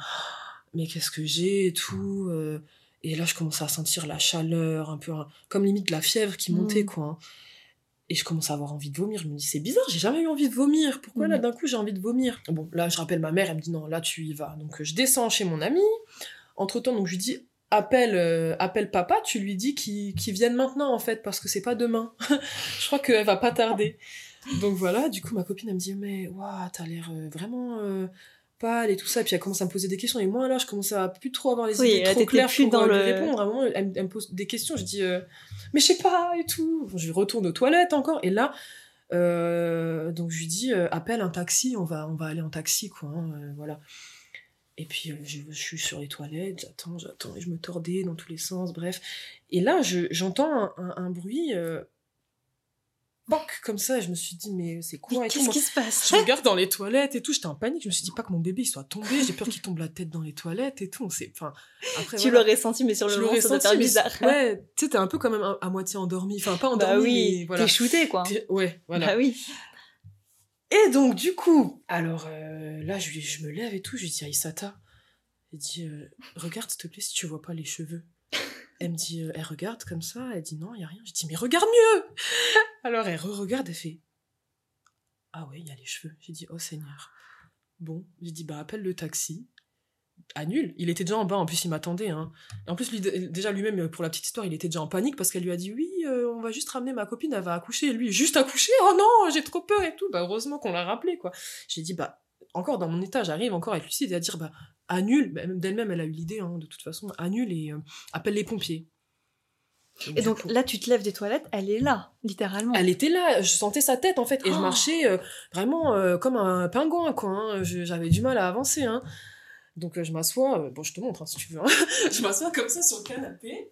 mais qu'est-ce que j'ai et tout. euh. et là, je commençais à sentir la chaleur, un peu, comme limite de la fièvre qui montait, Mm. quoi. hein. Et je commence à avoir envie de vomir. Je me dis, c'est bizarre, j'ai jamais eu envie de vomir. Pourquoi là, Mm. d'un coup, j'ai envie de vomir? Bon, là, je rappelle ma mère, elle me dit, non, là, tu y vas. Donc, je descends chez mon ami. Entre-temps, donc, je lui dis, appelle, euh, appelle papa, tu lui dis qu'il qu'il vienne maintenant, en fait, parce que c'est pas demain. je crois qu'elle va pas tarder. Donc, voilà, du coup, ma copine, elle me dit, mais, waouh, t'as l'air euh, vraiment euh, pâle et tout ça. Puis, elle commence à me poser des questions. Et moi, là, je commence à plus trop avoir les Oui, idées trop claires pour dans euh, lui le- répondre. À un moment, elle, me- elle me pose des questions. Je dis, euh, mais je sais pas, et tout. Je retourne aux toilettes encore. Et là, euh, donc je lui dis, euh, appelle un taxi, on va, on va aller en taxi, quoi. hein, voilà. Et puis je, je suis sur les toilettes, j'attends, j'attends, et je me tordais dans tous les sens, bref. Et là, je- j'entends un, un- un bruit, poc comme ça et je me suis dit mais c'est quoi Qu'est-ce qui se passe je regarde dans les toilettes et tout j'étais en panique je me suis dit pas que mon bébé il soit tombé j'ai peur qu'il tombe la tête dans les toilettes et tout enfin après Tu voilà. l'aurais senti, mais sur le moment, ça doit faire bizarre. ouais tu sais t'es un peu quand même à, à moitié endormi enfin pas endormi bah oui, mais voilà t'es shooté, quoi. Ouais voilà Bah oui. Et donc, du coup, alors euh, là, je, je me lève et tout, je lui dis à Isata, elle dit, euh, regarde s'il te plaît si tu vois pas les cheveux. Elle me dit, euh, elle regarde comme ça, elle dit non, il y a rien. Je dis, mais regarde mieux Alors elle re-regarde, elle fait, ah ouais, il y a les cheveux. J'ai dit, oh Seigneur. Bon, j'ai dit, bah appelle le taxi. Annule. Il était déjà en bas, en plus il m'attendait. Hein. En plus, lui, déjà lui-même, pour la petite histoire, il était déjà en panique parce qu'elle lui a dit, oui, euh, on va juste ramener ma copine, elle va accoucher. Et lui, juste accoucher? Oh non, j'ai trop peur et tout. Bah heureusement qu'on l'a rappelé, quoi. J'ai dit, bah, encore dans mon état, j'arrive encore à être lucide et à dire, bah, annule. Même d'elle-même, elle a eu l'idée, hein, de toute façon, annule et euh, appelle les pompiers. Et du donc coup- là, tu te lèves des toilettes, elle est là, littéralement. elle était là, je sentais sa tête en fait, et je Oh. marchais euh, vraiment euh, comme un pingouin, quoi. hein. J'avais du mal à avancer. Hein. Donc euh, je m'assois, bon, je te montre hein, si tu veux. je m'assois comme ça sur le canapé.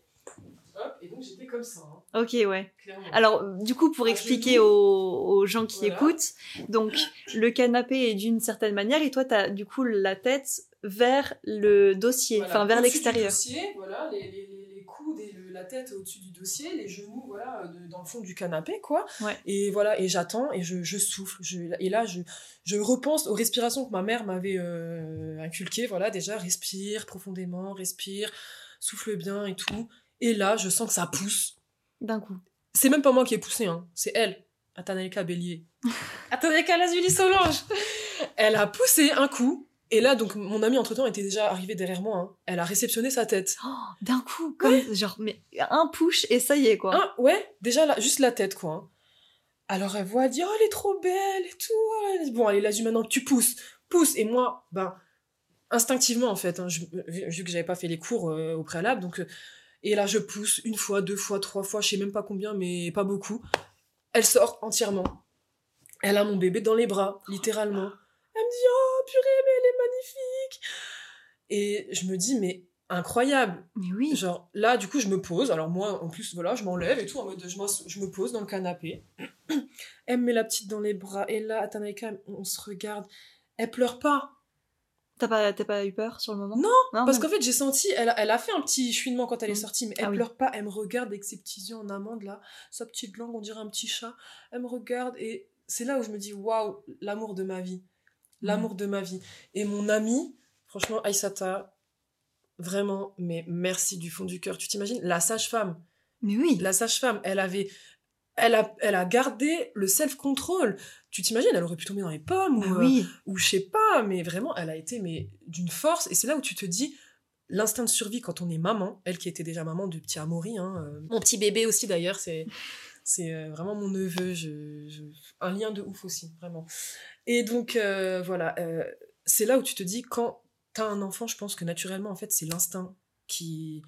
Hop, et donc j'étais comme ça, Ok, ouais. clairement. Alors, du coup, pour À expliquer aux, aux gens qui Voilà. écoutent, donc le canapé est d'une certaine manière et toi, t'as du coup la tête vers le dossier, Voilà, enfin vers l'extérieur. dossier, voilà, les, les, la tête au-dessus du dossier, les genoux, voilà, de- dans le fond du canapé, quoi. Ouais. Et voilà, et j'attends et je, je souffle. Je, et là, je, je repense aux respirations que ma mère m'avait euh, inculquées. Voilà, déjà, respire profondément, respire, souffle bien et tout. Et là, je sens que ça pousse. D'un coup. C'est même pas moi qui ai poussé, hein. c'est elle, Atanelka Bélier. Atanelka Lazuli Solange Elle a poussé un coup. Et là, donc, mon amie, entre-temps, était déjà arrivée derrière moi. hein. Elle a réceptionné sa tête. Oh, D'un coup, comme genre, mais un push et ça y est, quoi. Hein, ouais, déjà, là, juste la tête, quoi. hein. Alors, elle voit, elle dit, oh, elle est trop belle et tout. Elle dit, Bon, allez, là, maintenant, tu pousses. Pousse. Et moi, ben, instinctivement, en fait, hein, je- vu que j'avais pas fait les cours euh, au préalable, donc... euh, et là, je pousse une fois, deux fois, trois fois, je sais même pas combien, mais pas beaucoup. Elle sort entièrement. Elle a mon bébé dans les bras, littéralement. Elle me dit, oh, purée, mais elle est magnifique. Et je me dis, mais incroyable. Mais oui. Genre, là, du coup, je me pose. Alors, moi, en plus, voilà, je m'enlève et tout, en mode, je, je me pose dans le canapé. Elle me met la petite dans les bras. Et là, Atanaika, on se regarde. Elle pleure pas. T'as pas, t'as pas eu peur sur le moment? Non, non Parce qu'en fait, j'ai senti, elle, a- elle a fait un petit chouinement quand elle est Mm. sortie, mais elle Ah oui. pleure pas. Elle me regarde avec ses petits yeux en amande, là. Sa petite langue, on dirait un petit chat. Elle me regarde et c'est là où je me dis, waouh, l'amour de ma vie. L'amour de ma vie. Et mon amie, franchement, Aïsata, vraiment, mais merci du fond du cœur. Tu t'imagines, la sage-femme, Mais oui. la sage-femme, elle avait. Elle a, elle a gardé le self-control. Tu t'imagines, elle aurait pu tomber dans les pommes Bah ou, euh, oui. ou je sais pas, mais vraiment, elle a été mais d'une force. Et c'est là où tu te dis, l'instinct de survie quand on est maman, elle qui était déjà maman de petit Amaury, hein, euh, mon petit bébé aussi d'ailleurs, c'est c'est euh, vraiment mon neveu, un lien de ouf aussi, vraiment. Et donc euh, voilà, euh, c'est là où tu te dis quand t'as un enfant, je pense que naturellement en fait c'est l'instinct qui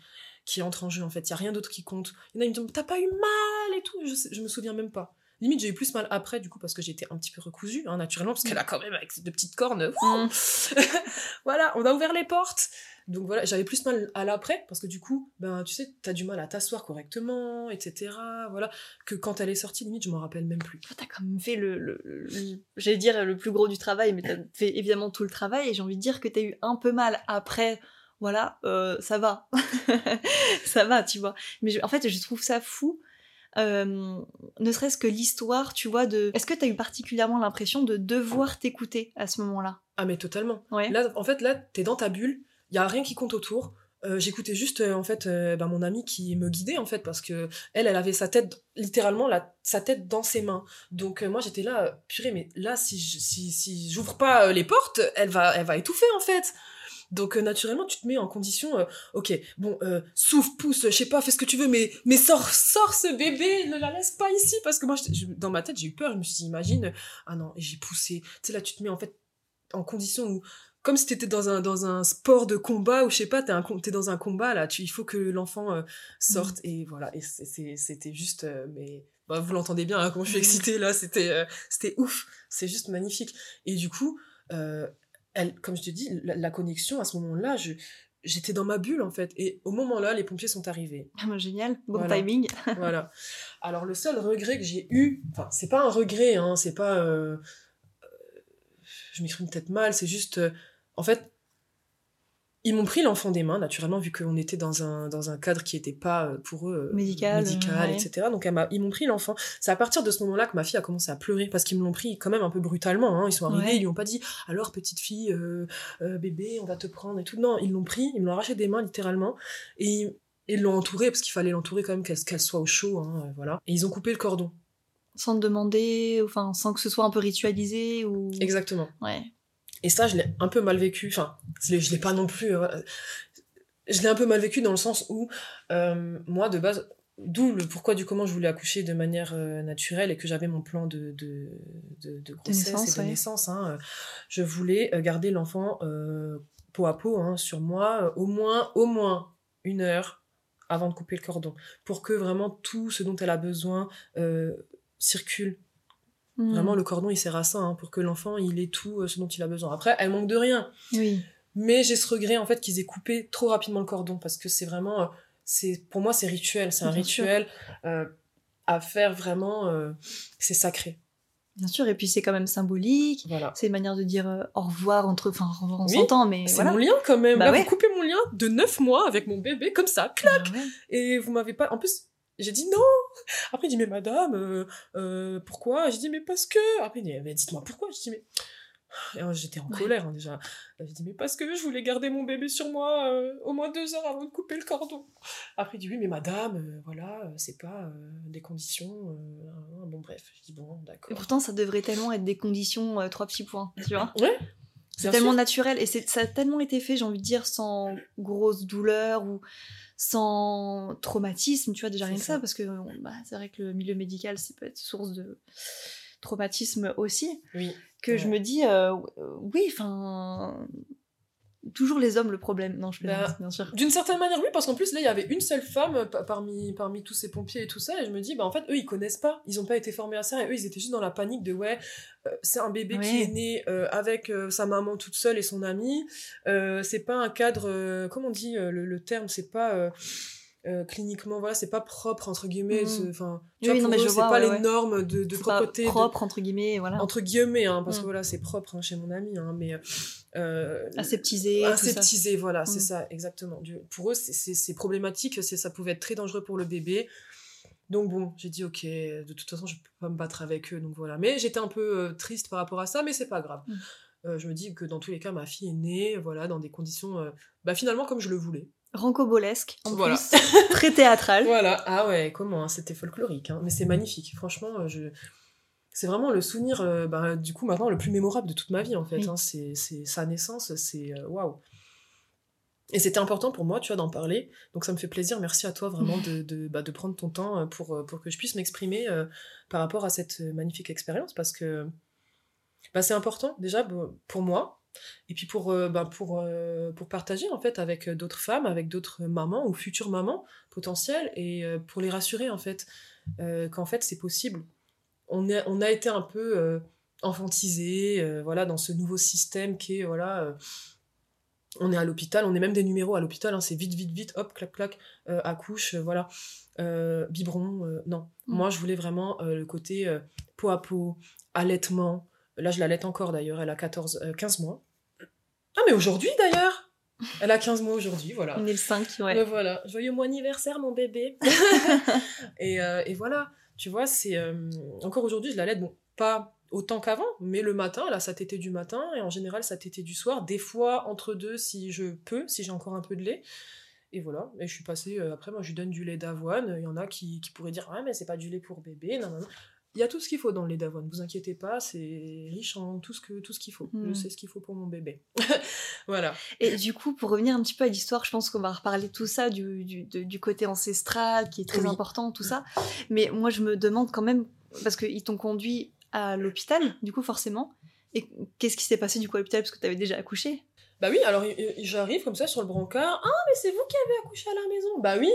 qui entre en jeu en fait. Il y a rien d'autre qui compte. Il y en a qui me disent t'as pas eu mal et tout, je, je me souviens même pas. Limite, j'ai eu plus mal après, du coup, parce que j'étais un petit peu recousue, hein, naturellement, parce qu'elle a quand même, avec ses deux petites cornes, Mm. voilà, on a ouvert les portes. Donc voilà, j'avais plus mal à l'après, parce que du coup, ben, tu sais, t'as du mal à t'asseoir correctement, etc. Voilà, que quand elle est sortie, limite, je m'en rappelle même plus. Toi, T'as quand même fait le, le- le- j'allais dire le plus gros du travail, mais t'as fait évidemment tout le travail. Et j'ai envie de dire que t'as eu un peu mal après. Voilà, euh, ça va, ça va, tu vois. Mais je- en fait, je trouve ça fou. Euh, ne serait-ce que l'histoire, tu vois, de. Est-ce que t'as eu particulièrement l'impression de devoir t'écouter à ce moment-là? Ah, mais totalement. Ouais. Là, en fait, là, t'es dans ta bulle, il y a rien qui compte autour. Euh, J'écoutais juste, euh, en fait, euh, ben, mon amie qui me guidait, en fait, parce que elle, elle avait sa tête, littéralement, la, sa tête dans ses mains. Donc, moi, j'étais là, purée, mais là, si je- si, si j'ouvre pas les portes, elle va, elle va étouffer, en fait. Donc, euh, naturellement, tu te mets en condition, euh, ok, bon, euh, souffle, pousse, je sais pas, fais ce que tu veux, mais, mais sors, sors ce bébé, ne la laisse pas ici, parce que moi, je- dans ma tête, j'ai eu peur, je me suis dit, imagine, ah non, j'ai poussé. Tu sais, là, tu te mets, en fait, en condition où comme si t'étais dans un dans un sport de combat ou je sais pas t'es un t'es dans un combat là tu il faut que l'enfant sorte et voilà et c'était juste mais bah, vous l'entendez bien hein, comment je suis Mhm. excitée là c'était c'était ouf c'est juste magnifique et du coup euh, elle comme je te dis la, la connexion à ce moment-là je j'étais dans ma bulle en fait et au moment là les pompiers sont arrivés Ah, Génial, bon Voilà. timing. voilà. Alors le seul regret que j'ai eu, enfin c'est pas un regret, hein, c'est pas, euh, euh, je m'exprime peut-être mal, c'est juste, euh, en fait, ils m'ont pris l'enfant des mains, naturellement, vu qu'on était dans un, dans un cadre qui n'était pas euh, pour eux euh, Médical, médical ouais. etc. Donc ils m'ont pris l'enfant. C'est à partir de ce moment-là que ma fille a commencé à pleurer, parce qu'ils me l'ont pris quand même un peu brutalement. Hein. Ils sont arrivés, Ouais. ils lui ont pas dit « Alors, petite fille, euh, euh, bébé, on va te prendre et tout ». Non, ils l'ont pris, ils me l'ont arraché des mains, littéralement. Et ils- l'ont entourée, parce qu'il fallait l'entourer quand même, qu'elle soit au chaud. Hein, voilà. Et ils ont coupé le cordon. Sans te demander, enfin, sans que ce soit un peu ritualisé ou. Exactement. Ouais. Et ça, je l'ai un peu mal vécu. Enfin, je l'ai- pas non plus. euh, voilà. Je l'ai un peu mal vécu dans le sens où, euh, moi, de base, d'où le pourquoi du comment je voulais accoucher de manière euh, naturelle et que j'avais mon plan de, de, de, de grossesse naissance, et de ouais. naissance. hein, je voulais garder l'enfant euh, peau à peau hein, sur moi, au moins, au moins une heure avant de couper le cordon, pour que vraiment tout ce dont elle a besoin circule Vraiment, le cordon, il sert à ça, hein, pour que l'enfant, il ait tout euh, ce dont il a besoin. Après, elle manque de rien. Oui. Mais j'ai ce regret, en fait, qu'ils aient coupé trop rapidement le cordon, parce que c'est vraiment... euh, c'est Pour moi, c'est rituel. C'est un Bien rituel euh, à faire vraiment... c'est sacré. Bien sûr, et puis c'est quand même symbolique. Voilà. C'est une manière de dire euh, au revoir entre. Enfin, au revoir, on Oui, s'entend, mais C'est voilà. mon lien, quand même. Bah Là, ouais. vous coupez mon lien de 9 mois avec mon bébé, comme ça, clac Ah ouais. Et vous m'avez pas... En plus, j'ai dit non Après, il dit, mais madame, euh, euh, pourquoi? J'ai dit, mais parce que... Après, il dit, mais dites-moi pourquoi? Je dis, mais... Et alors, J'étais en Ouais. colère hein, déjà. J'ai dit, mais parce que je voulais garder mon bébé sur moi euh, au moins deux heures avant de couper le cordon. Après, il dit, oui, mais madame, euh, voilà, euh, c'est pas des conditions. euh, bon, bref. Je dis, bon, Et d'accord. pourtant, ça devrait tellement être des conditions, trois petits points, tu vois. Ouais, C'est tellement sûr. naturel et c'est- ça a tellement été fait, j'ai envie de dire, sans grosse douleur ou sans traumatisme, tu vois, déjà C'est rien que ça. parce que on- bah, c'est vrai que le milieu médical, ça peut être source de traumatisme aussi, Oui. que je me dis, euh, euh, oui, enfin, toujours les hommes le problème. Non, je Bah, bien sûr. D'une certaine manière, oui, parce qu'en plus, là, il y avait une seule femme euh, pa- parmi, parmi tous ces pompiers et tout ça, et je me dis, bah, en fait, eux, ils connaissent pas, ils ont pas été formés à ça, et eux, ils étaient juste dans la panique de, ouais, euh, c'est un bébé qui est né euh, avec euh, sa maman toute seule et son amie, euh, c'est pas un cadre, comment on dit le, le terme, c'est pas. Euh, cliniquement voilà c'est pas propre entre guillemets ce- enfin Oui, tu vois non, pour mais eux, je c'est vois, pas ouais, les ouais. normes de, de propreté de- propre, entre guillemets, voilà. entre guillemets hein, parce Mm. que voilà c'est propre hein, chez mon ami hein, mais euh, Aseptisé, aseptisé voilà c'est Mm. ça exactement Du- pour eux c'est- problématique c'est ça pouvait être très dangereux pour le bébé donc bon j'ai dit ok de toute façon je peux pas me battre avec eux donc voilà mais j'étais un peu euh, triste par rapport à ça mais c'est pas grave Mm. Euh, je me dis que dans tous les cas ma fille est née voilà dans des conditions euh, bah finalement comme je le voulais Rancobolesque, en Voilà. plus, très théâtral. voilà ah ouais comment hein, c'était folklorique hein. mais c'est magnifique franchement euh, je c'est vraiment le souvenir euh, bah, du coup maintenant le plus mémorable de toute ma vie en fait Oui. hein. c'est sa naissance c'est euh, waouh et c'était important pour moi tu vois d'en parler donc ça me fait plaisir merci à toi vraiment de, de, bah, de prendre ton temps pour, pour que je puisse m'exprimer euh, par rapport à cette magnifique expérience parce que bah, c'est important déjà pour moi et puis pour, euh, bah, pour, euh, pour partager en fait avec euh, d'autres femmes, avec d'autres mamans ou futures mamans potentielles et euh, pour les rassurer en fait qu'en fait c'est possible. On, est, on a été un peu enfantisé voilà, dans ce nouveau système qui est voilà, on est à l'hôpital, on est même des numéros à l'hôpital, hein, c'est vite, vite, vite, hop, clac, clac, accouche, voilà. Biberon, non. Mm. Moi, je voulais vraiment le côté peau à peau, allaitement. Là, je l'allaite encore d'ailleurs, elle a 14, euh, 15 mois. Ah, mais aujourd'hui d'ailleurs Elle a 15 mois aujourd'hui, voilà. On est le 5, ouais. Le voilà. Joyeux mon anniversaire, mon bébé. et, euh, et voilà, tu vois, c'est. euh, encore aujourd'hui, je l'allaite, bon, pas autant qu'avant, mais le matin, elle a sa tétée du matin, et en général, sa tétée du soir. Des fois, entre deux, si je peux, si j'ai encore un peu de lait. Et voilà, et je suis passée. euh, après, moi, je lui donne du lait d'avoine. Il y en a qui, qui pourraient dire Ah, mais c'est pas du lait pour bébé. Non, non, non. Il y a tout ce qu'il faut dans le lait d'avoine, vous inquiétez pas, c'est riche en tout ce que tout ce qu'il faut. Je Mm. sais ce qu'il faut pour mon bébé. voilà. Et du coup, pour revenir un petit peu à l'histoire, je pense qu'on va reparler tout ça, du, du, côté ancestral qui est très Oui. important, tout ça. Mais moi, je me demande quand même, parce qu'ils t'ont conduit à l'hôpital, du coup, forcément. Et qu'est-ce qui s'est passé du coup à l'hôpital? Parce que tu avais déjà accouché? Bah oui, alors j'arrive comme ça sur le brancard. Ah, mais c'est vous qui avez accouché à la maison Bah oui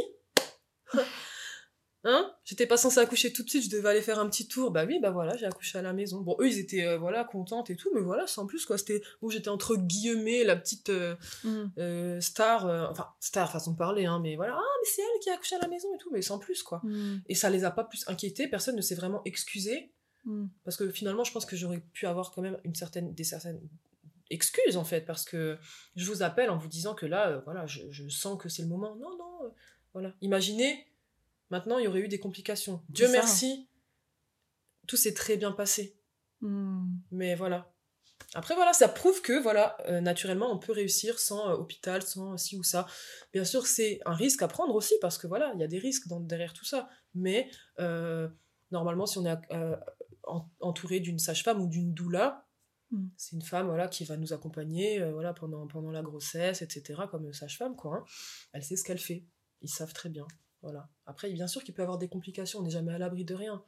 Hein? J'étais pas censée accoucher tout de suite, je devais aller faire un petit tour. Bah oui, bah voilà, j'ai accouché à la maison. Bon, eux, ils étaient euh, voilà contentes et tout, mais voilà, sans plus quoi. C'était bon, j'étais entre guillemets la petite euh, Mm. euh, star, euh, enfin star façon de parler, hein, mais voilà, ah mais c'est elle qui a accouché à la maison et tout, mais sans plus quoi. Mm. Et ça les a pas plus inquiétés, personne ne s'est vraiment excusé, Mm. parce que finalement, je pense que j'aurais pu avoir quand même une certaine, des certaines excuses en fait, parce que je vous appelle en vous disant que là, euh, voilà, je, je sens que c'est le moment. Non, non, euh, voilà. Imaginez, maintenant, il y aurait eu des complications. Dieu merci, tout s'est très bien passé. Mm. Mais voilà. Après, voilà, ça prouve que, voilà, euh, naturellement, on peut réussir sans euh, hôpital, sans ci ou ça. Bien sûr, c'est un risque à prendre aussi, parce que, voilà, il y a des risques dans- derrière tout ça. Mais, euh, normalement, si on est en- entouré d'une sage-femme ou d'une doula, Mm. c'est une femme, voilà, qui va nous accompagner, voilà, pendant, pendant la grossesse, etc., comme sage-femme, quoi. hein. Elle sait ce qu'elle fait. Ils savent très bien. Voilà. Après, bien sûr qu'il peut y avoir des complications. On n'est jamais à l'abri de rien.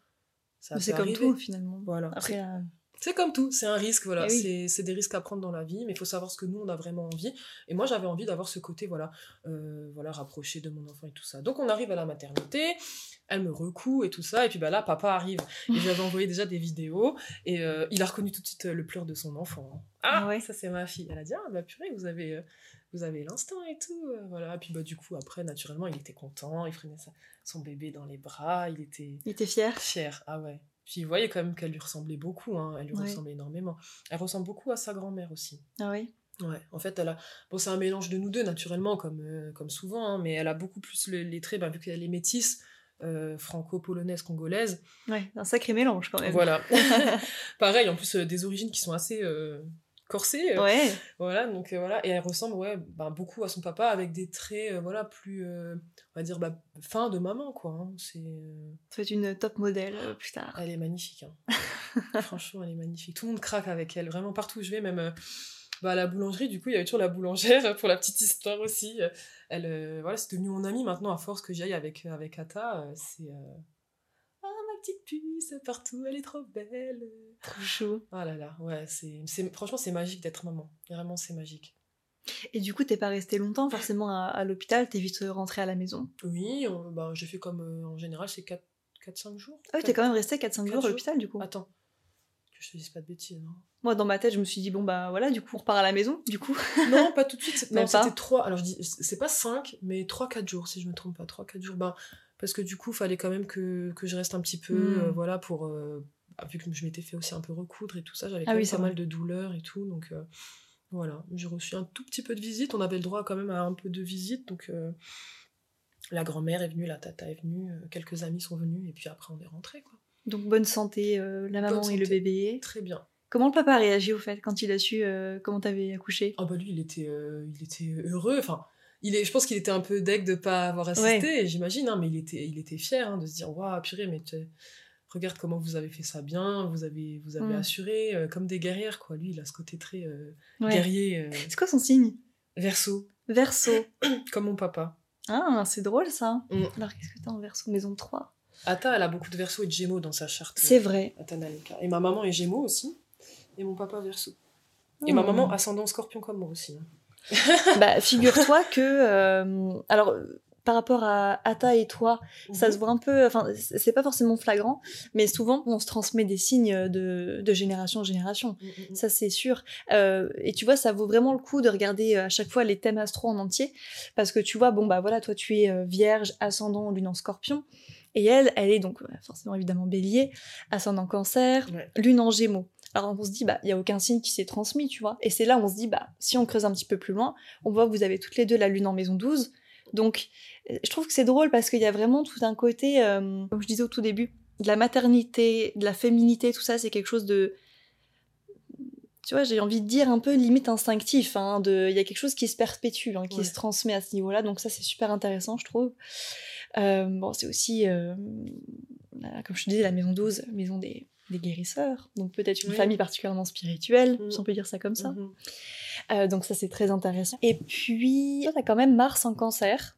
C'est comme tout finalement. Voilà. Après, euh, C'est comme tout, c'est un risque, voilà. Eh oui. C'est- C'est des risques à prendre dans la vie, mais il faut savoir ce que nous, on a vraiment envie. Et moi, j'avais envie d'avoir ce côté, voilà, euh, voilà, rapproché de mon enfant et tout ça. Donc, on arrive à la maternité, elle me recoue et tout ça, et puis bah là, papa arrive. Et j'avais envoyé déjà des vidéos, et euh, il a reconnu tout de suite le pleur de son enfant. Ah, Ah ouais. ça c'est ma fille. Elle a dit, ah bah purée, vous avez, vous avez l'instinct et tout. euh, voilà. Et puis bah du coup, après, naturellement, il était content, il prenait sa- son bébé dans les bras, il était il était fier. fière, ah ouais. Puis vous voyez quand même qu'elle lui ressemblait beaucoup, hein. elle lui Ouais. ressemblait énormément. Elle ressemble beaucoup à sa grand-mère aussi. Ah oui. Ouais, en fait, elle a. Bon, c'est un mélange de nous deux, naturellement, comme, euh, comme souvent, hein, mais elle a beaucoup plus le- les traits, bah, vu qu'elle est métisse, euh, franco-polonaise, congolaise. Ouais, un sacré mélange quand même. Voilà. Pareil, en plus, euh, des origines qui sont assez euh, corsées. euh, Ouais. Voilà, donc euh, voilà. Et elle ressemble, ouais, bah, beaucoup à son papa, avec des traits, euh, voilà, plus, on va dire, bah, fins de maman, quoi. hein. C'est. Ça va être une top modèle plus tard. Elle est magnifique. hein. Franchement, elle est magnifique. Tout le monde craque avec elle. Vraiment, partout où je vais, même bah, à la boulangerie, du coup, il y avait toujours la boulangère, pour la petite histoire aussi. Elle, euh, voilà, c'est devenu mon amie maintenant, à force que j'aille avec, euh, avec Ata. euh, c'est. euh, petite puce, partout, elle est trop belle. Trop chou. Ah là là, ouais, c'est, franchement, c'est magique d'être maman. Vraiment, c'est magique. Et du coup, t'es pas resté longtemps forcément à, à l'hôpital, t'es vite rentré à la maison. Oui, on- bah, j'ai fait comme euh, en général, c'est 4-5 jours. Ah oui, t'es quand même resté 4-5 Quatre jours à l'hôpital du coup. Attends, que je te dise pas de bêtises. hein. Moi, dans ma tête, je me suis dit, bon bah voilà, du coup, on repart à la maison, du coup. Non, pas tout de suite. c'était 3. Alors, je dis, c'est pas 5, mais 3-4 jours, si je me trompe pas. 3-4 jours. Ben, parce que du coup, fallait quand même que, que je reste un petit peu. Hmm. euh, voilà, pour. euh, vu que je m'étais fait aussi un peu recoudre et tout ça, j'avais Ah quand oui, même pas vrai. mal de douleurs et tout. Donc, euh, voilà. J'ai reçu un tout petit peu de visite. On avait le droit quand même à un peu de visite. Donc, la grand-mère est venue, la tata est venue, quelques amis sont venus. Et puis après, on est rentré, quoi. Donc bonne santé, la maman Bonne et le bébé. Très bien. Comment le papa a réagi au fait quand il a su comment t'avais accouché? Ah bah lui, il était, il était heureux. Enfin, il est, je pense qu'il était un peu deg de pas avoir assisté, j'imagine, hein, mais il était, il était fier hein, de se dire, waouh, purée, mais regarde comment vous avez fait ça bien, vous avez, vous avez Mm. assuré euh, comme des guerrières, quoi. Lui, il a ce côté très euh, Ouais. guerrier, euh, C'est quoi son signe? verso, Verso. comme mon papa. Ah, c'est drôle ça. Mm. Alors qu'est-ce que t'as en verso? Maison 3. Ata, elle a beaucoup de verso et de gémeaux dans sa charte. C'est vrai. Atanalika. Et ma maman est gémeaux aussi, et mon papa verso. Et ma Hmm. maman ascendant scorpion comme moi aussi. hein. bah, figure-toi que. euh, alors, par rapport à Ata et toi, ça Mhm. se voit un peu. Enfin, c'est pas forcément flagrant, mais souvent, on se transmet des signes de, de génération en génération. Mm, mm. Ça, c'est sûr. Euh, et tu vois, ça vaut vraiment le coup de regarder euh, à chaque fois les thèmes astro en entier. Parce que tu vois, bon, bah voilà, toi, tu es vierge, ascendant, lune en scorpion. Et elle, elle est donc forcément évidemment bélier, ascendant cancer, Ouais. lune en gémeaux. Alors on se dit, bah, il n'y a aucun signe qui s'est transmis, tu vois. Et c'est là où on se dit, bah, si on creuse un petit peu plus loin, on voit que vous avez toutes les deux la lune en maison 12. Donc, euh, je trouve que c'est drôle parce qu'il y a vraiment tout un côté, euh, comme je disais au tout début, de la maternité, de la féminité, tout ça, c'est quelque chose de. Tu vois, j'ai envie de dire un peu limite instinctif. hein, de- Il y a quelque chose qui se perpétue, hein, qui Ouais. se transmet à ce niveau-là. Donc, ça, c'est super intéressant, je trouve. Euh, bon, c'est aussi, euh, comme je te disais, la maison 12, maison des, des guérisseurs. Donc, peut-être une Oui. famille particulièrement spirituelle, Mm. si on peut dire ça comme ça. Mhm. Euh, donc ça c'est très intéressant. Et puis, toi t'as quand même Mars en cancer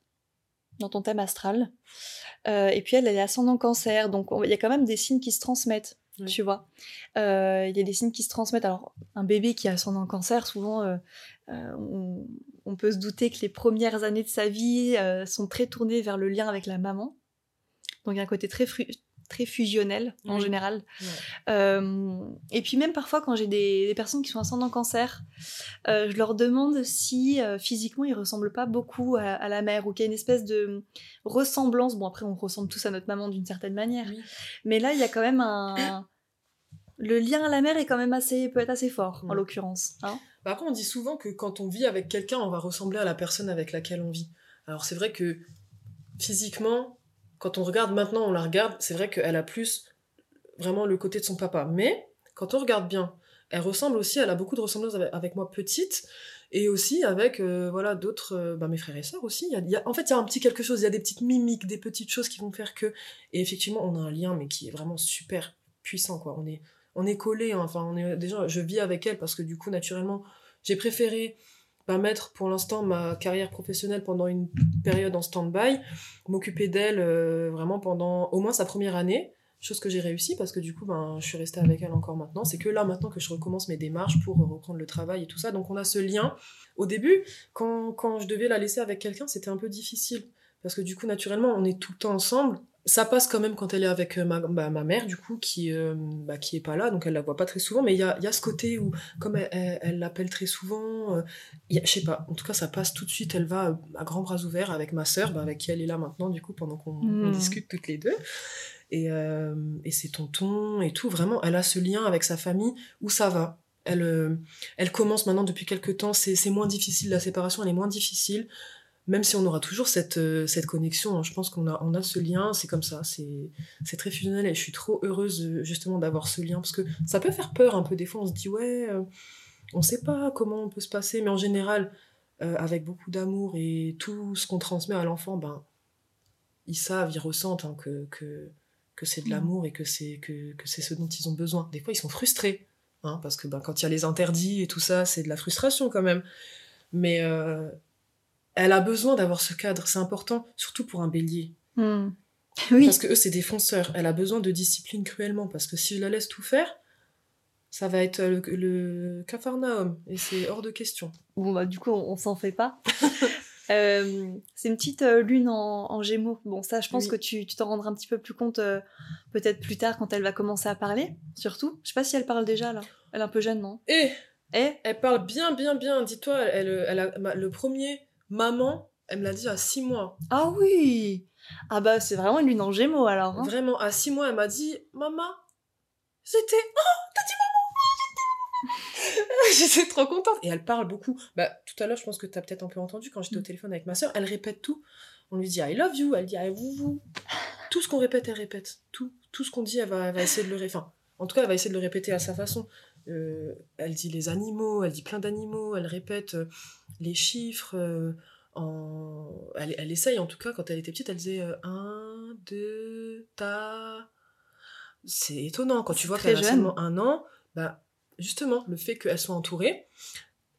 dans ton thème astral. Euh, et puis elle, elle est ascendant cancer, donc on- il y a quand même des signes qui se transmettent, Oui. tu vois. Euh, Il y a des signes qui se transmettent. Alors un bébé qui a ascendant cancer, souvent on, on peut se douter que les premières années de sa vie sont très tournées vers le lien avec la maman. Donc il y a un côté très, très fusionnel en Oui. général. Euh, et puis même parfois quand j'ai des, des personnes qui sont ascendant cancer, euh, je leur demande si euh, physiquement ils ressemblent pas beaucoup à, à la mère ou qu'il y a une espèce de ressemblance. Bon après on ressemble tous à notre maman d'une certaine manière, Oui. mais là il y a quand même un... Le lien à la mère est quand même assez, peut être assez fort en l'occurrence. hein. Bah, après, on dit souvent que quand on vit avec quelqu'un, on va ressembler à la personne avec laquelle on vit. Alors c'est vrai que physiquement, quand on regarde maintenant, on la regarde, c'est vrai qu'elle a plus vraiment le côté de son papa. Mais quand on regarde bien, elle ressemble aussi, elle a beaucoup de ressemblances avec, moi petite, et aussi avec euh, voilà d'autres, euh, bah, mes frères et sœurs aussi. En fait, il y a un petit quelque chose, il y a des petites mimiques, des petites choses qui vont faire que... Et effectivement, on a un lien, mais qui est vraiment super puissant, quoi. On est, on est collés, hein. enfin, on est, déjà, je vis avec elle parce que du coup, naturellement, j'ai préféré mettre pour l'instant ma carrière professionnelle pendant une période en stand-by, m'occuper d'elle euh, vraiment pendant au moins sa première année, chose que j'ai réussi parce que du coup ben, je suis restée avec elle encore maintenant. C'est que là maintenant que je recommence mes démarches pour reprendre le travail et tout ça. Donc on a ce lien. Au début, quand, quand je devais la laisser avec quelqu'un, c'était un peu difficile parce que du coup naturellement on est tout le temps ensemble. Ça passe quand même quand elle est avec euh, ma, bah, ma mère, du coup, qui, euh, bah, qui est pas là, donc elle la voit pas très souvent. Mais il y a, y a ce côté où, comme elle- elle elle l'appelle très souvent, euh, je sais pas, en tout cas, ça passe tout de suite. Elle va à grands bras ouverts avec ma sœur, bah, avec qui elle est là maintenant, du coup, pendant qu'on on Mm. discute toutes les deux. Et, euh, et ses tontons et tout, vraiment, elle a ce lien avec sa famille où ça va. Elle, euh, elle commence maintenant depuis quelques temps, c'est moins difficile, la séparation, elle est moins difficile même si on aura toujours cette, euh, cette connexion, hein, je pense qu'on a, on a ce lien, c'est comme ça, c'est très fusionnel et je suis trop heureuse justement d'avoir ce lien parce que ça peut faire peur un peu. Des fois, on se dit, ouais, euh, on sait pas comment on peut se passer, mais en général, euh, avec beaucoup d'amour et tout ce qu'on transmet à l'enfant, ben, ils savent, ils ressentent hein, que, que, que c'est de Mhm. l'amour et que c'est que, que c'est ce dont ils ont besoin. Des fois, ils sont frustrés, hein, parce que ben, quand il y a les interdits et tout ça, c'est de la frustration quand même. Mais euh, elle a besoin d'avoir ce cadre, c'est important, surtout pour un bélier. Hmm. Oui, Parce que eux, c'est des fonceurs. Elle a besoin de discipline cruellement. Parce que si je la laisse tout faire, ça va être le, le capharnaüm. Et c'est hors de question. bon bah du coup on, on s'en fait pas. Euh, c'est une petite euh, lune en, en gémeaux. Bon ça je pense Oui. que tu tu t'en rendras un petit peu plus compte euh, peut-être plus tard quand elle va commencer à parler, surtout. Je sais pas si elle parle déjà là. Elle est un peu jeune non? Et Eh? Elle parle bien, bien, bien. Dis-toi, elle, elle a, le premier maman, elle me l'a dit à six mois. Ah oui Ah bah c'est vraiment une lune en gémeaux alors. hein. Vraiment, à six mois, elle m'a dit Maman, c'était. Oh, t'as dit maman J'étais trop contente. Et elle parle beaucoup. Bah, tout à l'heure, je pense que t'as peut-être un peu entendu quand j'étais au téléphone avec ma soeur, elle répète tout. On lui dit I love you, elle dit I vous vous. Tout ce qu'on répète, elle répète. Tout, tout ce qu'on dit, elle va, elle va essayer de le répéter. Enfin, en tout cas, elle va essayer de le répéter à sa façon. Euh, elle dit les animaux, elle dit plein d'animaux, elle répète euh, les chiffres. euh, en... elle, elle essaye, en tout cas, quand elle était petite, elle disait 1, 2, ta. C'est étonnant, quand tu vois qu'elle a seulement un an, bah, justement, le fait qu'elle soit entourée,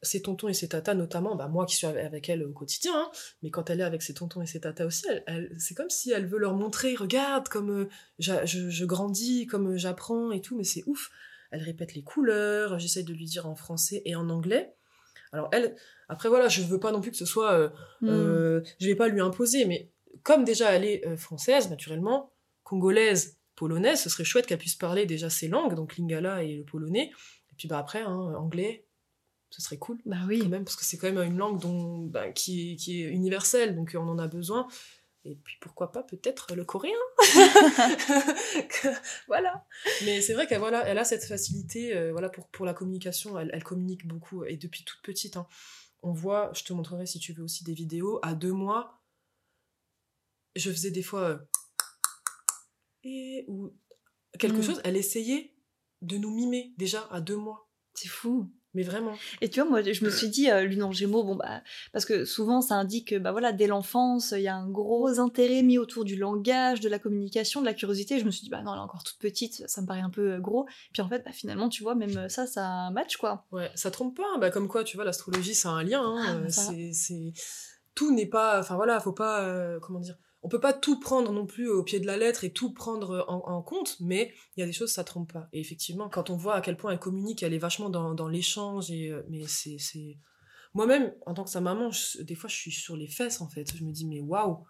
ses tontons et ses tatas notamment, bah, moi qui suis avec- elle au quotidien, hein, mais quand elle est avec ses tontons et ses tatas aussi, elle, elle- c'est comme si elle veut leur montrer, regarde comme euh, je, je grandis, comme j'apprends et tout, mais c'est ouf. Elle répète les couleurs, j'essaye de lui dire en français et en anglais. Alors elle, après voilà, je veux pas non plus que ce soit, euh, Hmm. euh, je vais pas lui imposer, mais comme déjà elle est euh, française, naturellement, congolaise, polonaise, ce serait chouette qu'elle puisse parler déjà ces langues, donc lingala et le polonais, et puis bah après, hein, anglais, ce serait cool Bah quand oui. même, parce que c'est quand même une langue dont, bah, qui, est, qui est universelle, donc on en a besoin. Et puis pourquoi pas peut-être le coréen Voilà. Mais c'est vrai qu'elle voilà, elle a cette facilité euh, voilà, pour, pour la communication, elle, elle communique beaucoup, et depuis toute petite. hein. On voit, je te montrerai si tu veux aussi des vidéos, à deux mois, je faisais des fois... euh, et, ou quelque Mm. chose, elle essayait de nous mimer déjà à deux mois. C'est fou. Mais vraiment. Et tu vois, moi, je me suis dit, euh, lune en gémeaux, bon, bah, parce que souvent, ça indique que, bah voilà, dès l'enfance, il y a un gros intérêt mis autour du langage, de la communication, de la curiosité. Je me suis dit, bah non, elle est encore toute petite, ça me paraît un peu euh, gros. Puis en fait, bah, finalement, tu vois, même ça, ça match, quoi. Ouais, ça trompe pas. Bah, comme quoi, tu vois, l'astrologie, ça a un lien. hein. Ah, Euh, c'est, c'est... Tout n'est pas... Enfin, voilà, faut pas... euh, comment dire On peut pas tout prendre non plus au pied de la lettre et tout prendre en, en compte, mais il y a des choses, ça trompe pas. Et effectivement, quand on voit à quel point elle communique, elle est vachement dans, dans l'échange, et, euh, mais c'est... c'est... Moi-même, en tant que sa maman, je- des fois, je suis sur les fesses, en fait. Je me dis, mais waouh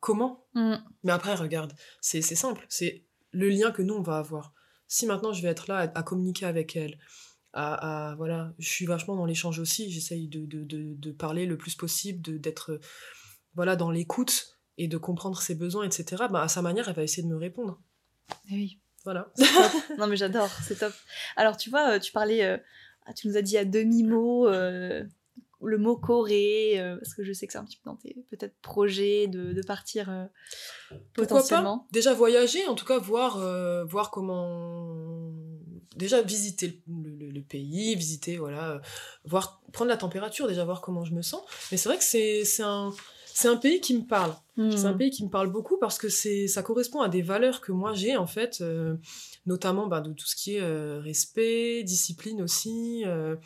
comment? Mm. Mais après, regarde, c'est c'est simple, c'est le lien que nous, on va avoir. Si maintenant, je vais être là à, à communiquer avec elle, à, à- voilà, je suis vachement dans l'échange aussi, j'essaye de, de, de, de parler le plus possible, de d'être, voilà, dans l'écoute et de comprendre ses besoins, etc. Bah, à sa manière, elle va essayer de me répondre. Eh oui. Voilà. non mais j'adore, c'est top. Alors tu vois, euh, tu parlais, euh, ah, tu nous as dit à demi-mot euh, le mot Corée, euh, parce que je sais que c'est un petit peu dans tes peut-être projets de, de partir potentiellement. pas Déjà voyager, en tout cas voir, voir comment... Déjà visiter le, le- le pays, visiter, voilà, voir, prendre la température, déjà voir comment je me sens. Mais c'est vrai que c'est c'est un, c'est un pays qui me parle. C'est un Hmm. pays qui me parle beaucoup parce que c'est ça correspond à des valeurs que moi j'ai, en fait, euh, notamment bah, de tout ce qui est euh, respect, discipline aussi, euh,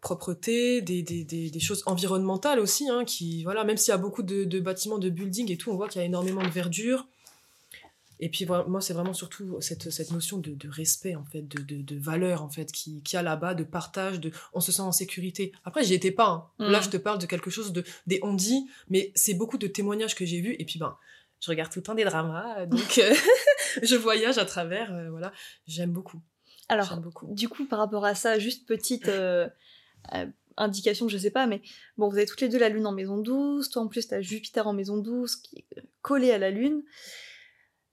propreté, des, des, des, des choses environnementales aussi, hein, qui, voilà, même s'il y a beaucoup de, de bâtiments, de buildings et tout, on voit qu'il y a énormément de verdure. Et puis moi, c'est vraiment surtout cette, cette notion de, de respect, en fait, de, de, de valeur, en fait, qui, qui a là-bas, de partage, de on se sent en sécurité. Après, j'y étais pas. hein. Mm. Là, je te parle de quelque chose de des on-dit, mais c'est beaucoup de témoignages que j'ai vus. Et puis, ben, je regarde tout le temps des dramas, donc euh, je voyage à travers, euh, voilà. J'aime beaucoup. Alors, beaucoup. du coup, par rapport à ça, juste petite euh, euh, indication, je sais pas, mais bon, vous avez toutes les deux la Lune en maison 12, toi en plus t'as Jupiter en maison 12 qui est collé à la Lune.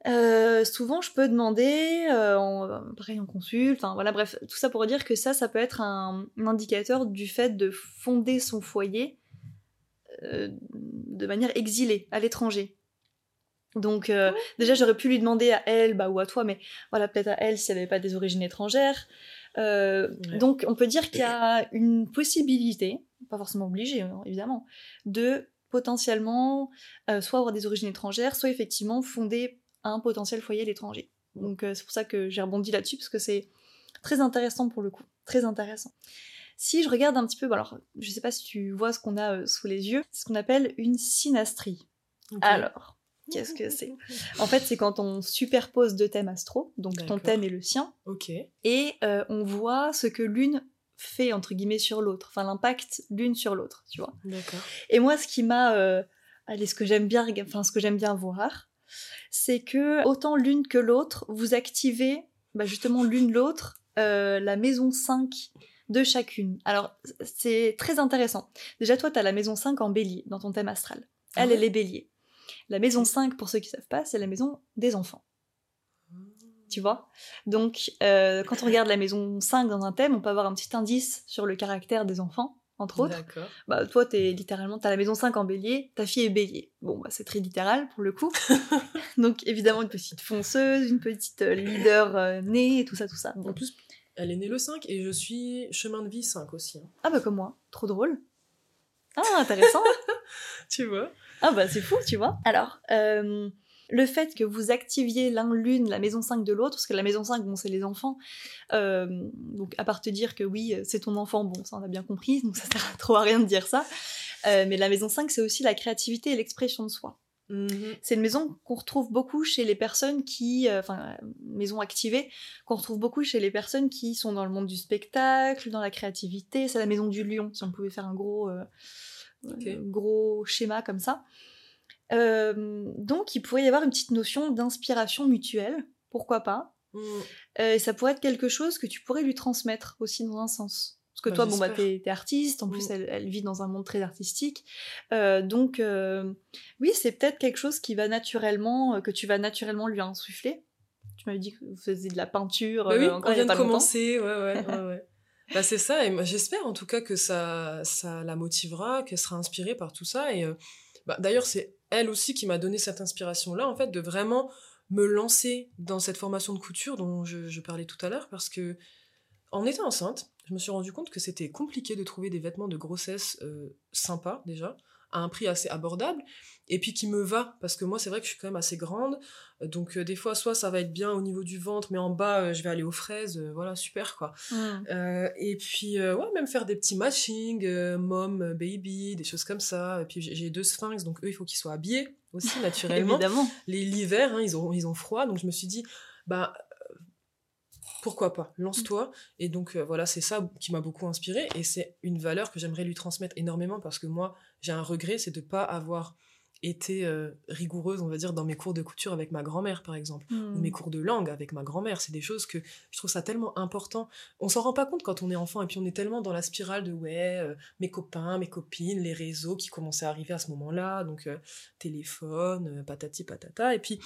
Euh, souvent, je peux demander, euh, en, pareil en consulte, enfin voilà, bref, tout ça pour dire que ça, ça peut être un, un indicateur du fait de fonder son foyer euh, de manière exilée, à l'étranger. Donc, déjà, j'aurais pu lui demander à elle, bah, ou à toi, mais voilà, peut-être à elle si elle n'avait pas des origines étrangères. Ouais. Donc, on peut dire qu'il y a une possibilité, pas forcément obligée, hein, évidemment, de potentiellement soit avoir des origines étrangères, soit effectivement fonder un potentiel foyer à l'étranger. Donc, euh, c'est pour ça que j'ai rebondi là-dessus, parce que c'est très intéressant pour le coup. Très intéressant. Si je regarde un petit peu, alors, je sais pas si tu vois ce qu'on a euh, sous les yeux, ce qu'on appelle une synastrie. Alors, qu'est-ce que c'est? En fait, c'est quand on superpose deux thèmes astro, donc ton thème et le sien, et euh, on voit ce que l'une fait entre guillemets sur l'autre, enfin l'impact l'une sur l'autre, tu vois. D'accord. Et moi, ce qui m'a, euh, allez, ce que j'aime bien, enfin ce que j'aime bien voir, c'est que autant l'une que l'autre, vous activez, bah, justement l'une l'autre, euh, la maison 5 de chacune. Alors, c'est très intéressant. Déjà, toi, tu as la maison 5 en bélier dans ton thème astral. Ah Elle, ouais elle est bélier. La maison 5, pour ceux qui savent pas, c'est la maison des enfants. Tu vois? Donc, euh, quand on regarde la maison 5 dans un thème, on peut avoir un petit indice sur le caractère des enfants, entre autres. Bah, toi, t'es littéralement, t'as la maison 5 en bélier, ta fille est bélier. Bon, bah, c'est très littéral pour le coup. Donc, évidemment, une petite fonceuse, une petite euh, leader euh, née, et tout ça, tout ça. En plus, elle est née le 5 et je suis chemin de vie 5 aussi. hein. Ah, bah, comme moi, trop drôle. Ah, intéressant. Tu vois ah, bah, c'est fou, tu vois. Alors, euh, le fait que vous activiez l'un l'une la maison 5 de l'autre, parce que la maison 5, bon, c'est les enfants. euh, donc, à part te dire que oui, c'est ton enfant, bon, ça on a bien compris, donc ça sert à trop à rien de dire ça. Euh, mais la maison 5, c'est aussi la créativité et l'expression de soi. Mhm. C'est une maison qu'on retrouve beaucoup chez les personnes qui, euh, enfin, euh, maison activée, qu'on retrouve beaucoup chez les personnes qui sont dans le monde du spectacle, dans la créativité. C'est la maison du lion, si on pouvait faire un gros, euh, euh, gros schéma comme ça. Euh, donc, il pourrait y avoir une petite notion d'inspiration mutuelle, pourquoi pas. Mhm. Euh, et ça pourrait être quelque chose que tu pourrais lui transmettre aussi dans un sens. Parce que Bah, toi, bon, bah, t'es, artiste, en plus, Mm. elle, elle vit dans un monde très artistique. Euh, donc, euh, oui, c'est peut-être quelque chose qui va naturellement, euh, que tu vas naturellement lui insuffler. Tu m'avais dit que vous faisiez de la peinture Bah oui, encore on vient de commencer, ouais, ouais, ouais, ouais. Bah c'est ça, et j'espère en tout cas que ça, ça la motivera, qu'elle sera inspirée par tout ça. Et bah, d'ailleurs, c'est elle aussi qui m'a donné cette inspiration-là, en fait, de vraiment me lancer dans cette formation de couture dont je, parlais tout à l'heure, parce que en étant enceinte, je me suis rendu compte que c'était compliqué de trouver des vêtements de grossesse euh, sympas déjà, à un prix assez abordable, et puis qui me va, parce que moi c'est vrai que je suis quand même assez grande, donc euh, des fois soit ça va être bien au niveau du ventre, mais en bas euh, je vais aller aux fraises, euh, voilà, super quoi. Mm. Euh, et puis, ouais, même faire des petits matchings, mom, baby, des choses comme ça. Et puis, j'ai deux sphinx, donc eux, il faut qu'ils soient habillés aussi, naturellement. Évidemment. Les L'hiver, hein, ils, ont, ils ont froid, donc je me suis dit, bah, pourquoi pas, lance-toi. Et donc, euh, voilà, c'est ça qui m'a beaucoup inspiré. Et c'est une valeur que j'aimerais lui transmettre énormément parce que moi, j'ai un regret, c'est de pas avoir été euh, rigoureuse, on va dire, dans mes cours de couture avec ma grand-mère, par exemple, ou Hmm. mes cours de langue avec ma grand-mère. C'est des choses que je trouve ça tellement important. On s'en rend pas compte quand on est enfant, et puis on est tellement dans la spirale de ouais, euh, mes copains, mes copines, les réseaux qui commençaient à arriver à ce moment-là, donc euh, téléphone, patati patata, et puis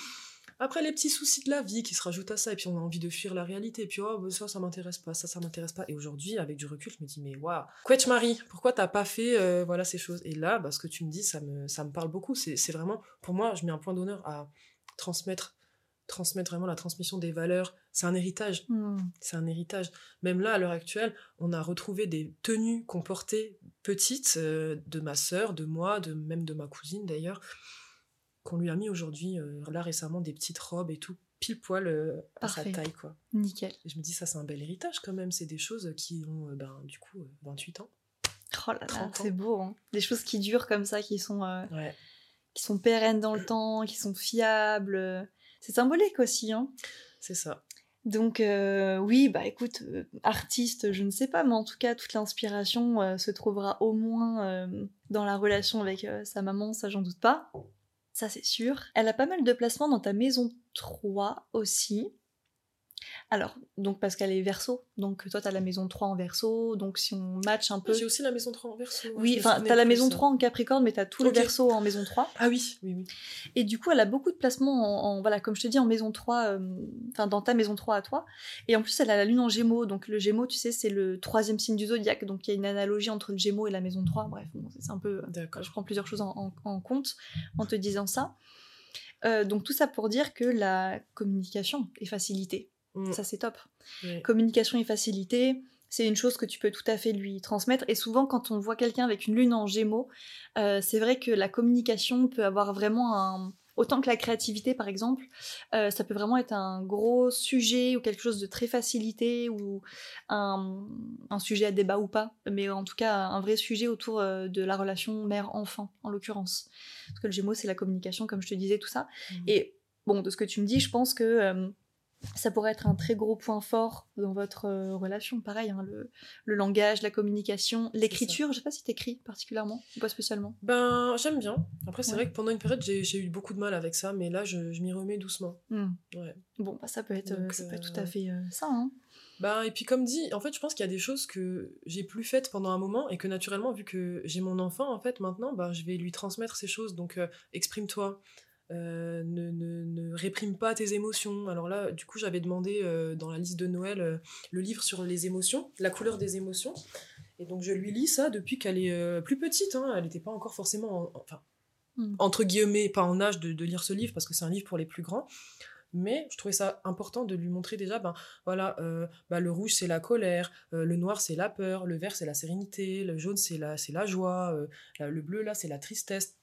après les petits soucis de la vie qui se rajoutent à ça, et puis on a envie de fuir la réalité, et puis oh, bah, ça, ça m'intéresse pas, ça, ça m'intéresse pas. Et aujourd'hui, avec du recul, je me dis, mais waouh, Quetch Marie, pourquoi t'as pas fait euh, voilà, ces choses? Et là, bah, ce que tu me dis, ça me, ça me parle beaucoup. C'est vraiment, pour moi, je mets un point d'honneur à transmettre, transmettre vraiment la transmission des valeurs. C'est un héritage. Hmm. C'est un héritage. Même là, à l'heure actuelle, on a retrouvé des tenues qu'on portait petites euh, de ma sœur, de moi, de même de ma cousine d'ailleurs, qu'on lui a mis aujourd'hui, euh, là récemment, des petites robes et tout, pile poil euh, à sa taille, quoi. Nickel. Et je me dis, ça, c'est un bel héritage quand même. C'est des choses qui ont, euh, ben, du coup, euh, 28 ans. Oh là là, 30 ans. c'est beau. hein. Des choses qui durent comme ça, qui sont, Ouais. qui sont pérennes dans le temps, qui sont fiables. C'est symbolique aussi. Hein. C'est ça. Donc euh, oui, bah écoute, euh, artiste, je ne sais pas, mais en tout cas, toute l'inspiration euh, se trouvera au moins dans la relation avec sa maman, ça j'en doute pas. Ça c'est sûr. Elle a pas mal de placements dans ta maison 3 aussi. Alors, donc parce qu'elle est verso, donc toi t'as la maison 3 en verso, donc si on match un peu... J'ai aussi la maison 3 en verso. Oui, je me enfin t'as la maison ça. 3 en capricorne, mais t'as tout le verso en maison 3. Ah oui, oui, oui. Et du coup, elle a beaucoup de placements en, en- voilà, comme je te dis, en maison 3, euh, enfin dans ta maison 3 à toi. Et en plus, elle a la lune en gémeaux. Donc le gémeaux, tu sais, c'est le troisième signe du zodiaque. Donc il y a une analogie entre le gémeaux et la maison 3. Bref, bon, c'est un peu. D'accord. Je prends plusieurs choses en, en- en compte en te disant ça. Euh, donc tout ça pour dire que la communication est facilitée. Mm, Ça, c'est top. Communication et facilité, c'est une chose que tu peux tout à fait lui transmettre. Et souvent, quand on voit quelqu'un avec une lune en gémeaux, euh, c'est vrai que la communication peut avoir vraiment un... Autant que la créativité, par exemple, euh, ça peut vraiment être un gros sujet ou quelque chose de très facilité ou un, un sujet à débat ou pas, mais en tout cas un vrai sujet autour euh, de la relation mère-enfant, en l'occurrence. Parce que le gémeaux, c'est la communication, comme je te disais, tout ça. Mm. Et bon, de ce que tu me dis, je pense que euh, ça pourrait être un très gros point fort dans votre euh, relation. Pareil, hein, le, le langage, la communication, l'écriture. Je sais pas si t'écris particulièrement ou pas spécialement. Ben, j'aime bien. Après, c'est Ouais. vrai que pendant une période, j'ai eu beaucoup de mal avec ça, mais là, je, je m'y remets doucement. Hmm. Ouais. Bon, bah, ça peut être, euh, ça peut être euh, tout à fait euh, ça. Hein. Ben, et puis, comme dit, en fait, je pense qu'il y a des choses que j'ai plus faites pendant un moment et que naturellement, vu que j'ai mon enfant, en fait, maintenant, ben, je vais lui transmettre ces choses. Donc, euh, exprime-toi. Euh, ne, ne, ne réprime pas tes émotions. Alors là, du coup, j'avais demandé euh, dans la liste de Noël euh, le livre sur les émotions, la couleur des émotions. Et donc, je lui lis ça depuis qu'elle est plus petite. hein. Elle n'était pas encore forcément. en- enfin, Mm. entre guillemets, pas en âge de, de lire ce livre parce que c'est un livre pour les plus grands. Mais je trouvais ça important de lui montrer déjà, ben voilà, euh, bah, le rouge c'est la colère, euh, le noir c'est la peur, le vert c'est la sérénité, le jaune c'est la, c'est la joie, euh, le bleu là c'est la tristesse.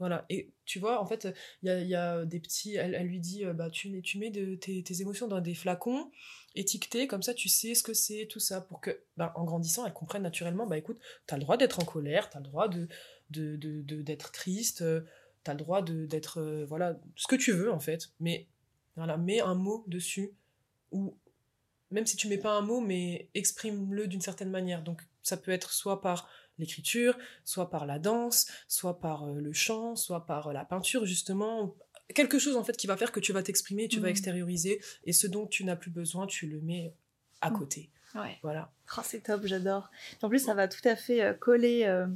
Voilà, et tu vois, en fait, il y a, des petits. Elle, elle lui dit, euh, bah, tu, mets- tu mets de, tes, tes émotions dans des flacons étiquetés, comme ça tu sais ce que c'est, tout ça, pour que, bah, en grandissant, elle comprenne naturellement, bah écoute, t'as le droit d'être en colère, t'as le droit de, de, de, de- d'être triste, euh, t'as le droit de, d'être, euh, voilà, ce que tu veux en fait, mais voilà, mets un mot dessus, ou même si tu mets pas un mot, mais exprime-le d'une certaine manière. Donc ça peut être soit par l'écriture, soit par la danse, soit par euh, le chant, soit par euh, la peinture justement. Quelque chose en fait qui va faire que tu vas t'exprimer, tu vas Mhm. extérioriser, et ce dont tu n'as plus besoin, tu le mets à Mhm. côté. Ouais. Voilà. Oh, c'est top, j'adore. En plus, ça va tout à fait euh, coller euh,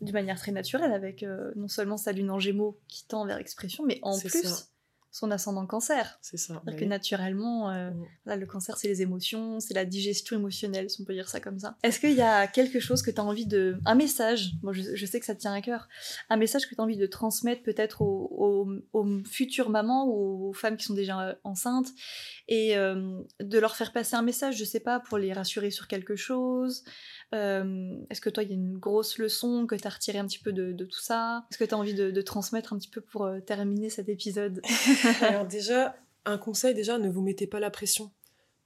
d'une manière très naturelle avec euh, non seulement sa lune en gémeaux qui tend vers l'expression, mais en plus ça. Son ascendant cancer. C'est ça. C'est-à-dire Bah que naturellement, euh, Mm. là, le cancer, c'est les émotions, c'est la digestion émotionnelle, si on peut dire ça comme ça. Est-ce qu'il y a quelque chose que tu as envie de... Un message, moi je, je sais que ça te tient à cœur, un message que tu as envie de transmettre peut-être aux, aux- aux futures mamans ou aux femmes qui sont déjà euh, enceintes et euh, de leur faire passer un message, je sais pas, pour les rassurer sur quelque chose Est-ce que toi, il y a une grosse leçon que tu as retirée un petit peu de, de tout ça? Est-ce que tu as envie de, de transmettre un petit peu pour euh, terminer cet épisode? Alors déjà, un conseil déjà, ne vous mettez pas la pression.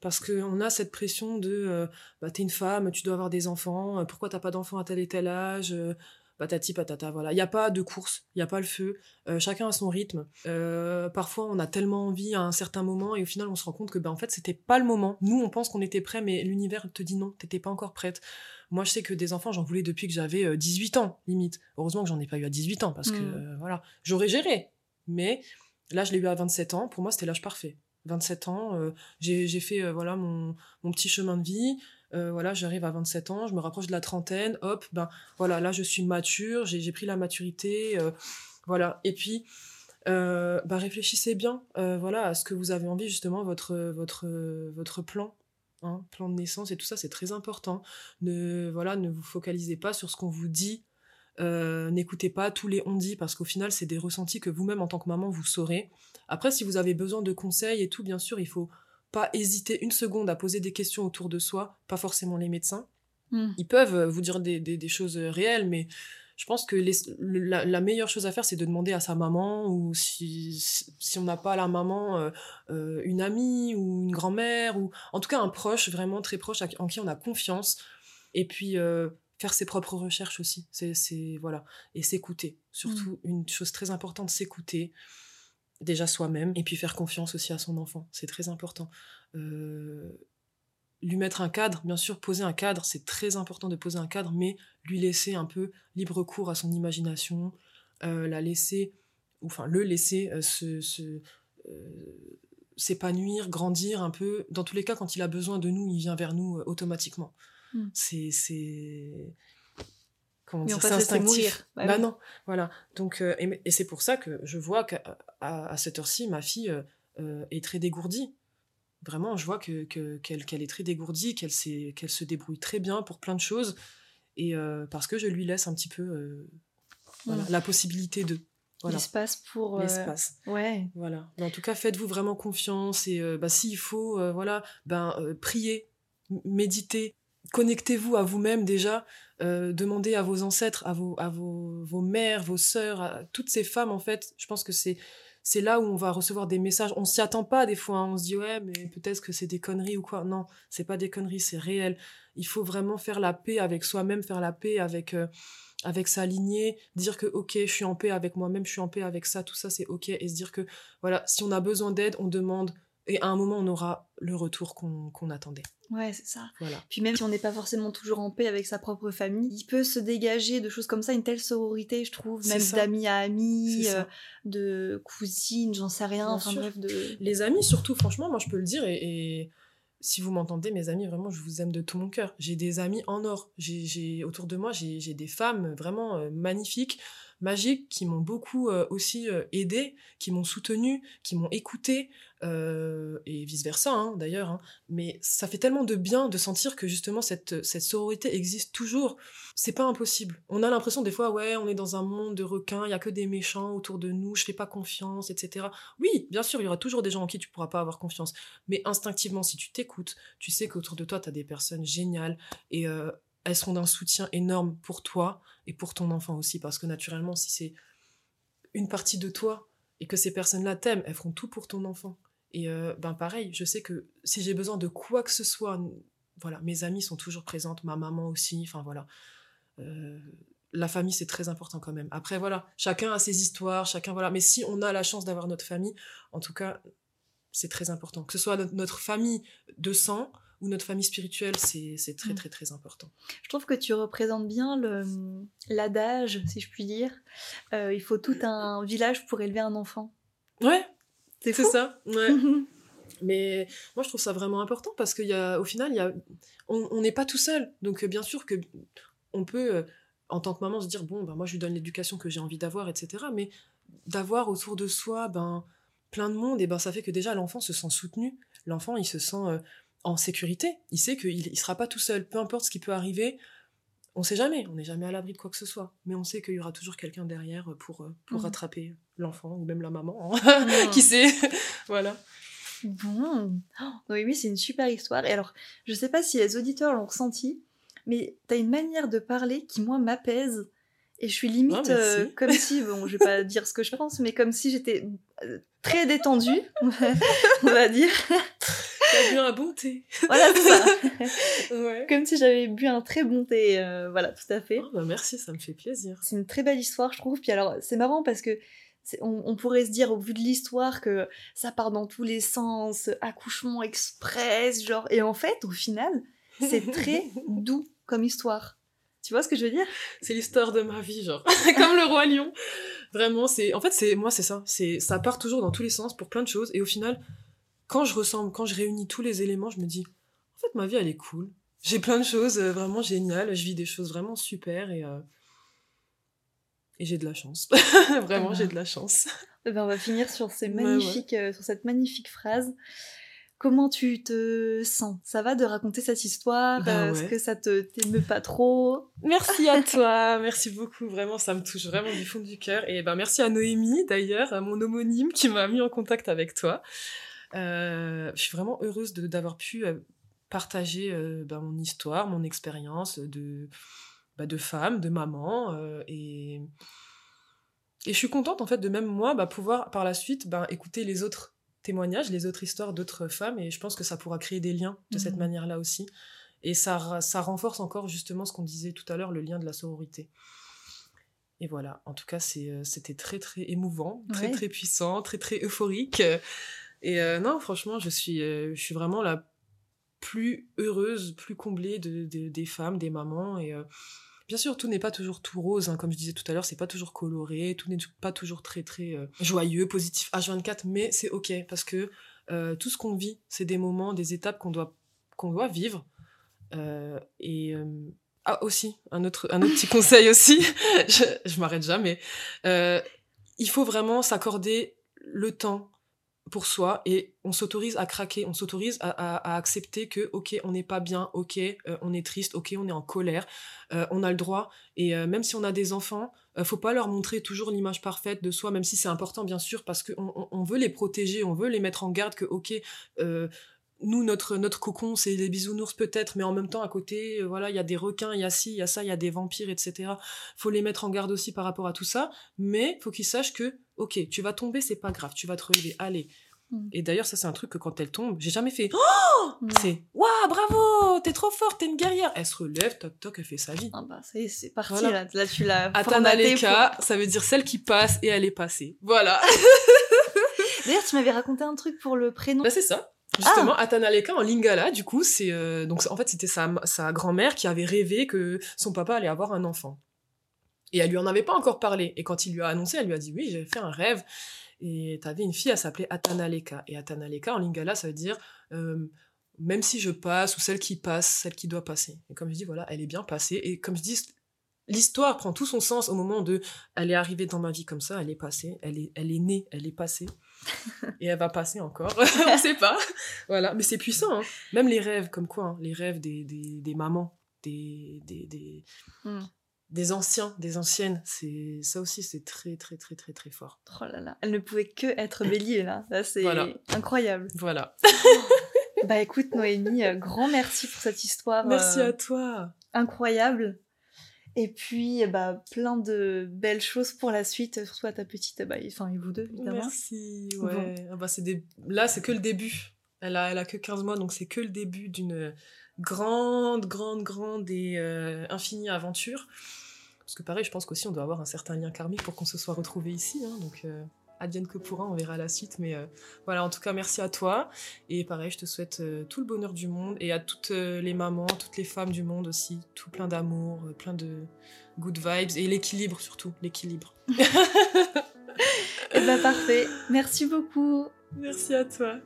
Parce qu'on a cette pression de, euh, bah, t'es une femme, tu dois avoir des enfants, euh, pourquoi t'as pas d'enfants à tel et tel âge, euh, patati patata. Voilà, il n'y a pas de course, il n'y a pas le feu. Euh, chacun a son rythme. Euh, parfois, on a tellement envie à un certain moment et au final, on se rend compte que ben en fait, c'était pas le moment. Nous, on pense qu'on était prêt, mais l'univers te dit non, t'étais pas encore prête. Moi, je sais que des enfants, j'en voulais depuis que j'avais 18 ans, limite. Heureusement que j'en ai pas eu à 18 ans parce que Mm. voilà, j'aurais géré. Mais là, je l'ai eu à 27 ans. Pour moi, c'était l'âge parfait. 27 ans, euh, j'ai fait euh, voilà mon, mon petit chemin de vie. Euh, voilà, j'arrive à 27 ans, je me rapproche de la trentaine. Hop, ben voilà, là, je suis mature, j'ai pris la maturité. euh, voilà. Et puis, euh, bah, réfléchissez bien euh, voilà, à ce que vous avez envie, justement, votre, votre, votre plan. Hein, plan de naissance et tout ça, c'est très important. Ne, voilà, ne vous focalisez pas sur ce qu'on vous dit. Euh, N'écoutez pas tous les on dit parce qu'au final, c'est des ressentis que vous-même, en tant que maman, vous saurez. Après, si vous avez besoin de conseils et tout, bien sûr, il faut pas hésiter une seconde à poser des questions autour de soi, pas forcément les médecins Mm. ils peuvent euh, vous dire des, des- des choses euh, réelles, mais je pense que les- le- la, la meilleure chose à faire, c'est de demander à sa maman, ou si, si, on n'a pas la maman, euh, euh, une amie, ou une grand-mère, ou en tout cas un proche, vraiment très proche, en qui on a confiance, et puis euh, faire ses propres recherches aussi, c'est, c'est- voilà, et s'écouter. Surtout, une chose très importante, s'écouter, déjà soi-même, et puis faire confiance aussi à son enfant, c'est très important. Lui mettre un cadre, bien sûr, poser un cadre, c'est très important de poser un cadre, mais lui laisser un peu libre cours à son imagination, euh, la laisser, ou enfin le laisser euh, se, se, euh, s'épanouir, grandir un peu. Dans tous les cas, quand il a besoin de nous, il vient vers nous automatiquement. Mm. C'est, c'est, comment dire, c'est instinctif. Bah Bah oui. non, voilà. Donc, et, et c'est pour ça que je vois qu'à à, à cette heure-ci, ma fille est très dégourdie. Vraiment, je vois que, que- qu'elle, qu'elle est très dégourdie, qu'elle, s'est- qu'elle se débrouille très bien pour plein de choses. Et euh, parce que je lui laisse un petit peu euh, voilà, Mm. la possibilité de. Voilà, L'espace pour. euh, l'espace. Ouais. Voilà. Mais en tout cas, faites-vous vraiment confiance et bah, s'il faut, voilà, ben priez, m- méditez, connectez-vous à vous-même déjà, euh, demandez à vos ancêtres, à vos, à vos, vos mères, vos sœurs, à toutes ces femmes en fait. Je pense que c'est c'est là où on va recevoir des messages. On s'y attend pas des fois. hein. On se dit ouais, mais peut-être que c'est des conneries ou quoi. Non, c'est pas des conneries, c'est réel. Il faut vraiment faire la paix avec soi-même, faire la paix avec euh, avec sa lignée, dire que ok, je suis en paix avec moi-même, je suis en paix avec ça, tout ça c'est ok, et se dire que voilà, si on a besoin d'aide, on demande, et à un moment on aura le retour qu'on attendait. Ouais, c'est ça. Voilà. Puis même si on n'est pas forcément toujours en paix avec sa propre famille, il peut se dégager de choses comme ça, une telle sororité, je trouve, même d'amis à amis, euh, de cousines, j'en sais rien, Bien enfin sûr. bref, de... Les amis, surtout, franchement, moi je peux le dire, et, et si vous m'entendez, mes amis, vraiment, je vous aime de tout mon cœur. J'ai des amis en or. J'ai, autour de moi, j'ai, j'ai des femmes vraiment euh, magnifiques, magiques, qui m'ont beaucoup euh, aussi euh, aidé, qui m'ont soutenu, qui m'ont écouté, euh, et vice-versa, hein, d'ailleurs. hein. Mais ça fait tellement de bien de sentir que justement cette, cette sororité existe toujours. C'est pas impossible. On a l'impression des fois, ouais, on est dans un monde de requins, il y a que des méchants autour de nous, je fais pas confiance, etc. Oui, bien sûr, il y aura toujours des gens en qui tu pourras pas avoir confiance. Mais instinctivement, si tu t'écoutes, tu sais qu'autour de toi, tu as des personnes géniales et euh, elles seront d'un soutien énorme pour toi et pour ton enfant aussi. Parce que naturellement, si c'est une partie de toi et que ces personnes-là t'aiment, elles feront tout pour ton enfant. Et euh, ben pareil, je sais que si j'ai besoin de quoi que ce soit, voilà, mes amis sont toujours présentes, ma maman aussi, enfin voilà. Euh, la famille, c'est très important quand même. Après, voilà, chacun a ses histoires, chacun, voilà. Mais si on a la chance d'avoir notre famille, en tout cas, c'est très important. Que ce soit notre, famille de sang ou notre famille spirituelle, c'est très, Mm. très, très important. Je trouve que tu représentes bien l'adage, si je puis dire. Euh, il faut tout un village pour élever un enfant. Ouais, C'est ça. Ouais. Mais moi, je trouve ça vraiment important parce qu'au final, il y a, on n'est pas tout seul. Donc, euh, bien sûr que on peut, euh, en tant que maman, se dire bon, ben, moi, je lui donne l'éducation que j'ai envie d'avoir, etc. Mais d'avoir autour de soi ben, plein de monde, et ben, ça fait que déjà, l'enfant se sent soutenu. L'enfant, il se sent euh, en sécurité. Il sait qu'il ne sera pas tout seul. Peu importe ce qui peut arriver, on sait jamais. On n'est jamais à l'abri de quoi que ce soit. Mais on sait qu'il y aura toujours quelqu'un derrière pour, euh, pour Mhm. rattraper l'enfant ou même la maman. hein. Mhm. qui sait? Voilà. Bon, oh, Noémie, c'est une super histoire. Et alors, je sais pas si les auditeurs l'ont ressenti, mais t'as une manière de parler qui, moi, m'apaise. Et je suis limite Ah, merci. euh, comme si, bon, je vais pas dire ce que je pense, mais comme si j'étais euh, très détendue, on va dire. T'as bu un bon thé. Voilà, c'est ça. Ouais. Comme si j'avais bu un très bon thé. euh, voilà, tout à fait. Oh, bah merci, ça me fait plaisir. C'est une très belle histoire, je trouve. Puis alors, c'est marrant parce que on pourrait se dire, au vu de l'histoire, que ça part dans tous les sens, accouchement express, genre. Et en fait, au final, c'est très doux comme histoire. Tu vois ce que je veux dire? C'est l'histoire de ma vie, genre. Comme le roi lion. Vraiment, c'est. En fait, c'est moi, c'est ça. C'est ça part toujours dans tous les sens pour plein de choses. Et au final, quand je ressemble, quand je réunis tous les éléments, je me dis, en fait, ma vie, elle est cool. J'ai plein de choses euh, vraiment géniales. Je vis des choses vraiment super et euh, et j'ai de la chance. vraiment, Ah. j'ai de la chance. Eh ben, On va finir sur, ces Ouais, magnifiques, euh, sur cette magnifique phrase. Comment tu te sens? Ça va de raconter cette histoire? Euh, Est-ce que ça te t'émeut pas trop? Merci à toi, merci beaucoup, vraiment, ça me touche vraiment du fond du cœur. Et ben merci à Noémie d'ailleurs, à mon homonyme qui m'a mis en contact avec toi. Euh, je suis vraiment heureuse d'avoir pu euh, partager euh, ben, mon histoire, mon expérience de, bah, de femme, de maman. et, et je suis contente en fait de même moi bah, pouvoir par la suite écouter les autres témoignages, les autres histoires d'autres femmes. Et je pense que ça pourra créer des liens de cette Mhm. manière-là aussi. Et ça, renforce encore justement ce qu'on disait tout à l'heure, le lien de la sororité. Et voilà, en tout cas, c'était très très émouvant, très Ouais. très puissant, très très euphorique. Et euh, non, franchement, je suis, euh, je suis vraiment la plus heureuse, plus comblée de, de- des femmes, des mamans. Et euh, bien sûr, tout n'est pas toujours tout rose, hein, comme je disais tout à l'heure, c'est pas toujours coloré, tout n'est pas toujours très très joyeux, positif H24, mais c'est ok parce que tout ce qu'on vit, c'est des moments, des étapes qu'on doit qu'on doit vivre. Et ah aussi un autre un autre petit conseil aussi, je, m'arrête jamais. Il faut vraiment s'accorder le temps pour soi et on s'autorise à craquer, on s'autorise à, accepter que ok on n'est pas bien, ok euh, on est triste, ok on est en colère, euh, on a le droit et euh, même si on a des enfants, faut pas leur montrer toujours l'image parfaite de soi, même si c'est important bien sûr parce qu'on on, veut les protéger, on veut les mettre en garde que ok nous notre notre cocon c'est des bisounours peut-être, mais en même temps à côté voilà il y a des requins, il y a ci, il y a ça, il y a des vampires etc. Faut les mettre en garde aussi par rapport à tout ça, mais faut qu'ils sachent que ok tu vas tomber c'est pas grave, tu vas te relever, allez. Mm. Et d'ailleurs ça c'est un truc que quand elle tombe j'ai jamais fait oh c'est waouh bravo t'es trop forte t'es une guerrière elle se relève toc toc elle fait sa vie Ah bah, c'est parti Voilà. là. Là, tu l'as Atanaleka, ça veut dire celle qui passe et elle est passée. Voilà. D'ailleurs, tu m'avais raconté un truc pour le prénom. Bah, c'est ça. Justement, Atanaleka en lingala, du coup, c'est euh, donc en fait c'était sa, sa grand-mère qui avait rêvé que son papa allait avoir un enfant. Et elle lui en avait pas encore parlé. Et quand il lui a annoncé, elle lui a dit oui, j'ai fait un rêve. Et t'avais une fille, elle s'appelait Atanaleka. Et Atanaleka en lingala, ça veut dire euh, même si je passe ou celle qui passe, celle qui doit passer. Et comme je dis, voilà, elle est bien passée. Et comme je dis, l'histoire prend tout son sens au moment de elle est arrivée dans ma vie comme ça, elle est passée, elle est, elle est née, elle est passée. et elle va passer encore, on sait pas. Voilà, mais c'est puissant. hein. Même les rêves, comme quoi, hein, les rêves des, des, des mamans, des, des, des, Hmm. Des anciens, des anciennes, c'est ça aussi, c'est très, très, très, très, très fort. Oh là là, elle ne pouvait que être bélier là. Là, c'est Voilà. incroyable. Voilà. Bah écoute, Noémie, euh, grand merci pour cette histoire Merci euh, à toi. incroyable. Et puis, bah, plein de belles choses pour la suite, surtout à ta petite, bah, enfin, et vous deux, évidemment. Merci. Ouais. Ah bah, des... Là, c'est que le début. Elle a, elle a que 15 mois, donc c'est que le début d'une grande, grande, grande et euh, infinie aventure. Parce que pareil, je pense qu'aussi on doit avoir un certain lien karmique pour qu'on se soit retrouvés ici. hein, donc, euh, advienne que pourra, on verra la suite. Mais euh, voilà, en tout cas, merci à toi. Et pareil, je te souhaite euh, tout le bonheur du monde et à toutes euh, les mamans, toutes les femmes du monde aussi. Tout plein d'amour, plein de good vibes et l'équilibre surtout. L'équilibre. Et bah parfait. Merci beaucoup. Merci à toi.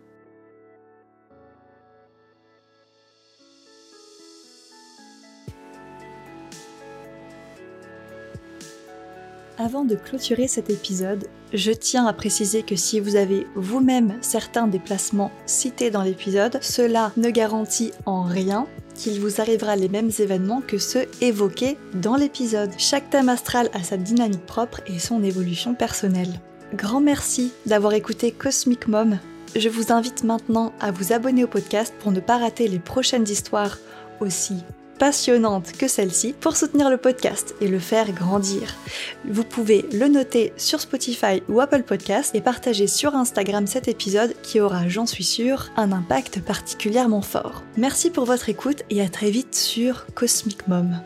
Avant de clôturer cet épisode, je tiens à préciser que si vous avez vous-même certains des placements cités dans l'épisode, cela ne garantit en rien qu'il vous arrivera les mêmes événements que ceux évoqués dans l'épisode. Chaque thème astral a sa dynamique propre et son évolution personnelle. Grand merci d'avoir écouté Cosmic Mom. Je vous invite maintenant à vous abonner au podcast pour ne pas rater les prochaines histoires aussi passionnantes que celle-ci pour soutenir le podcast et le faire grandir. Vous pouvez le noter sur Spotify ou Apple Podcast et partager sur Instagram cet épisode qui aura, j'en suis sûre, un impact particulièrement fort. Merci pour votre écoute et à très vite sur Cosmic Mom.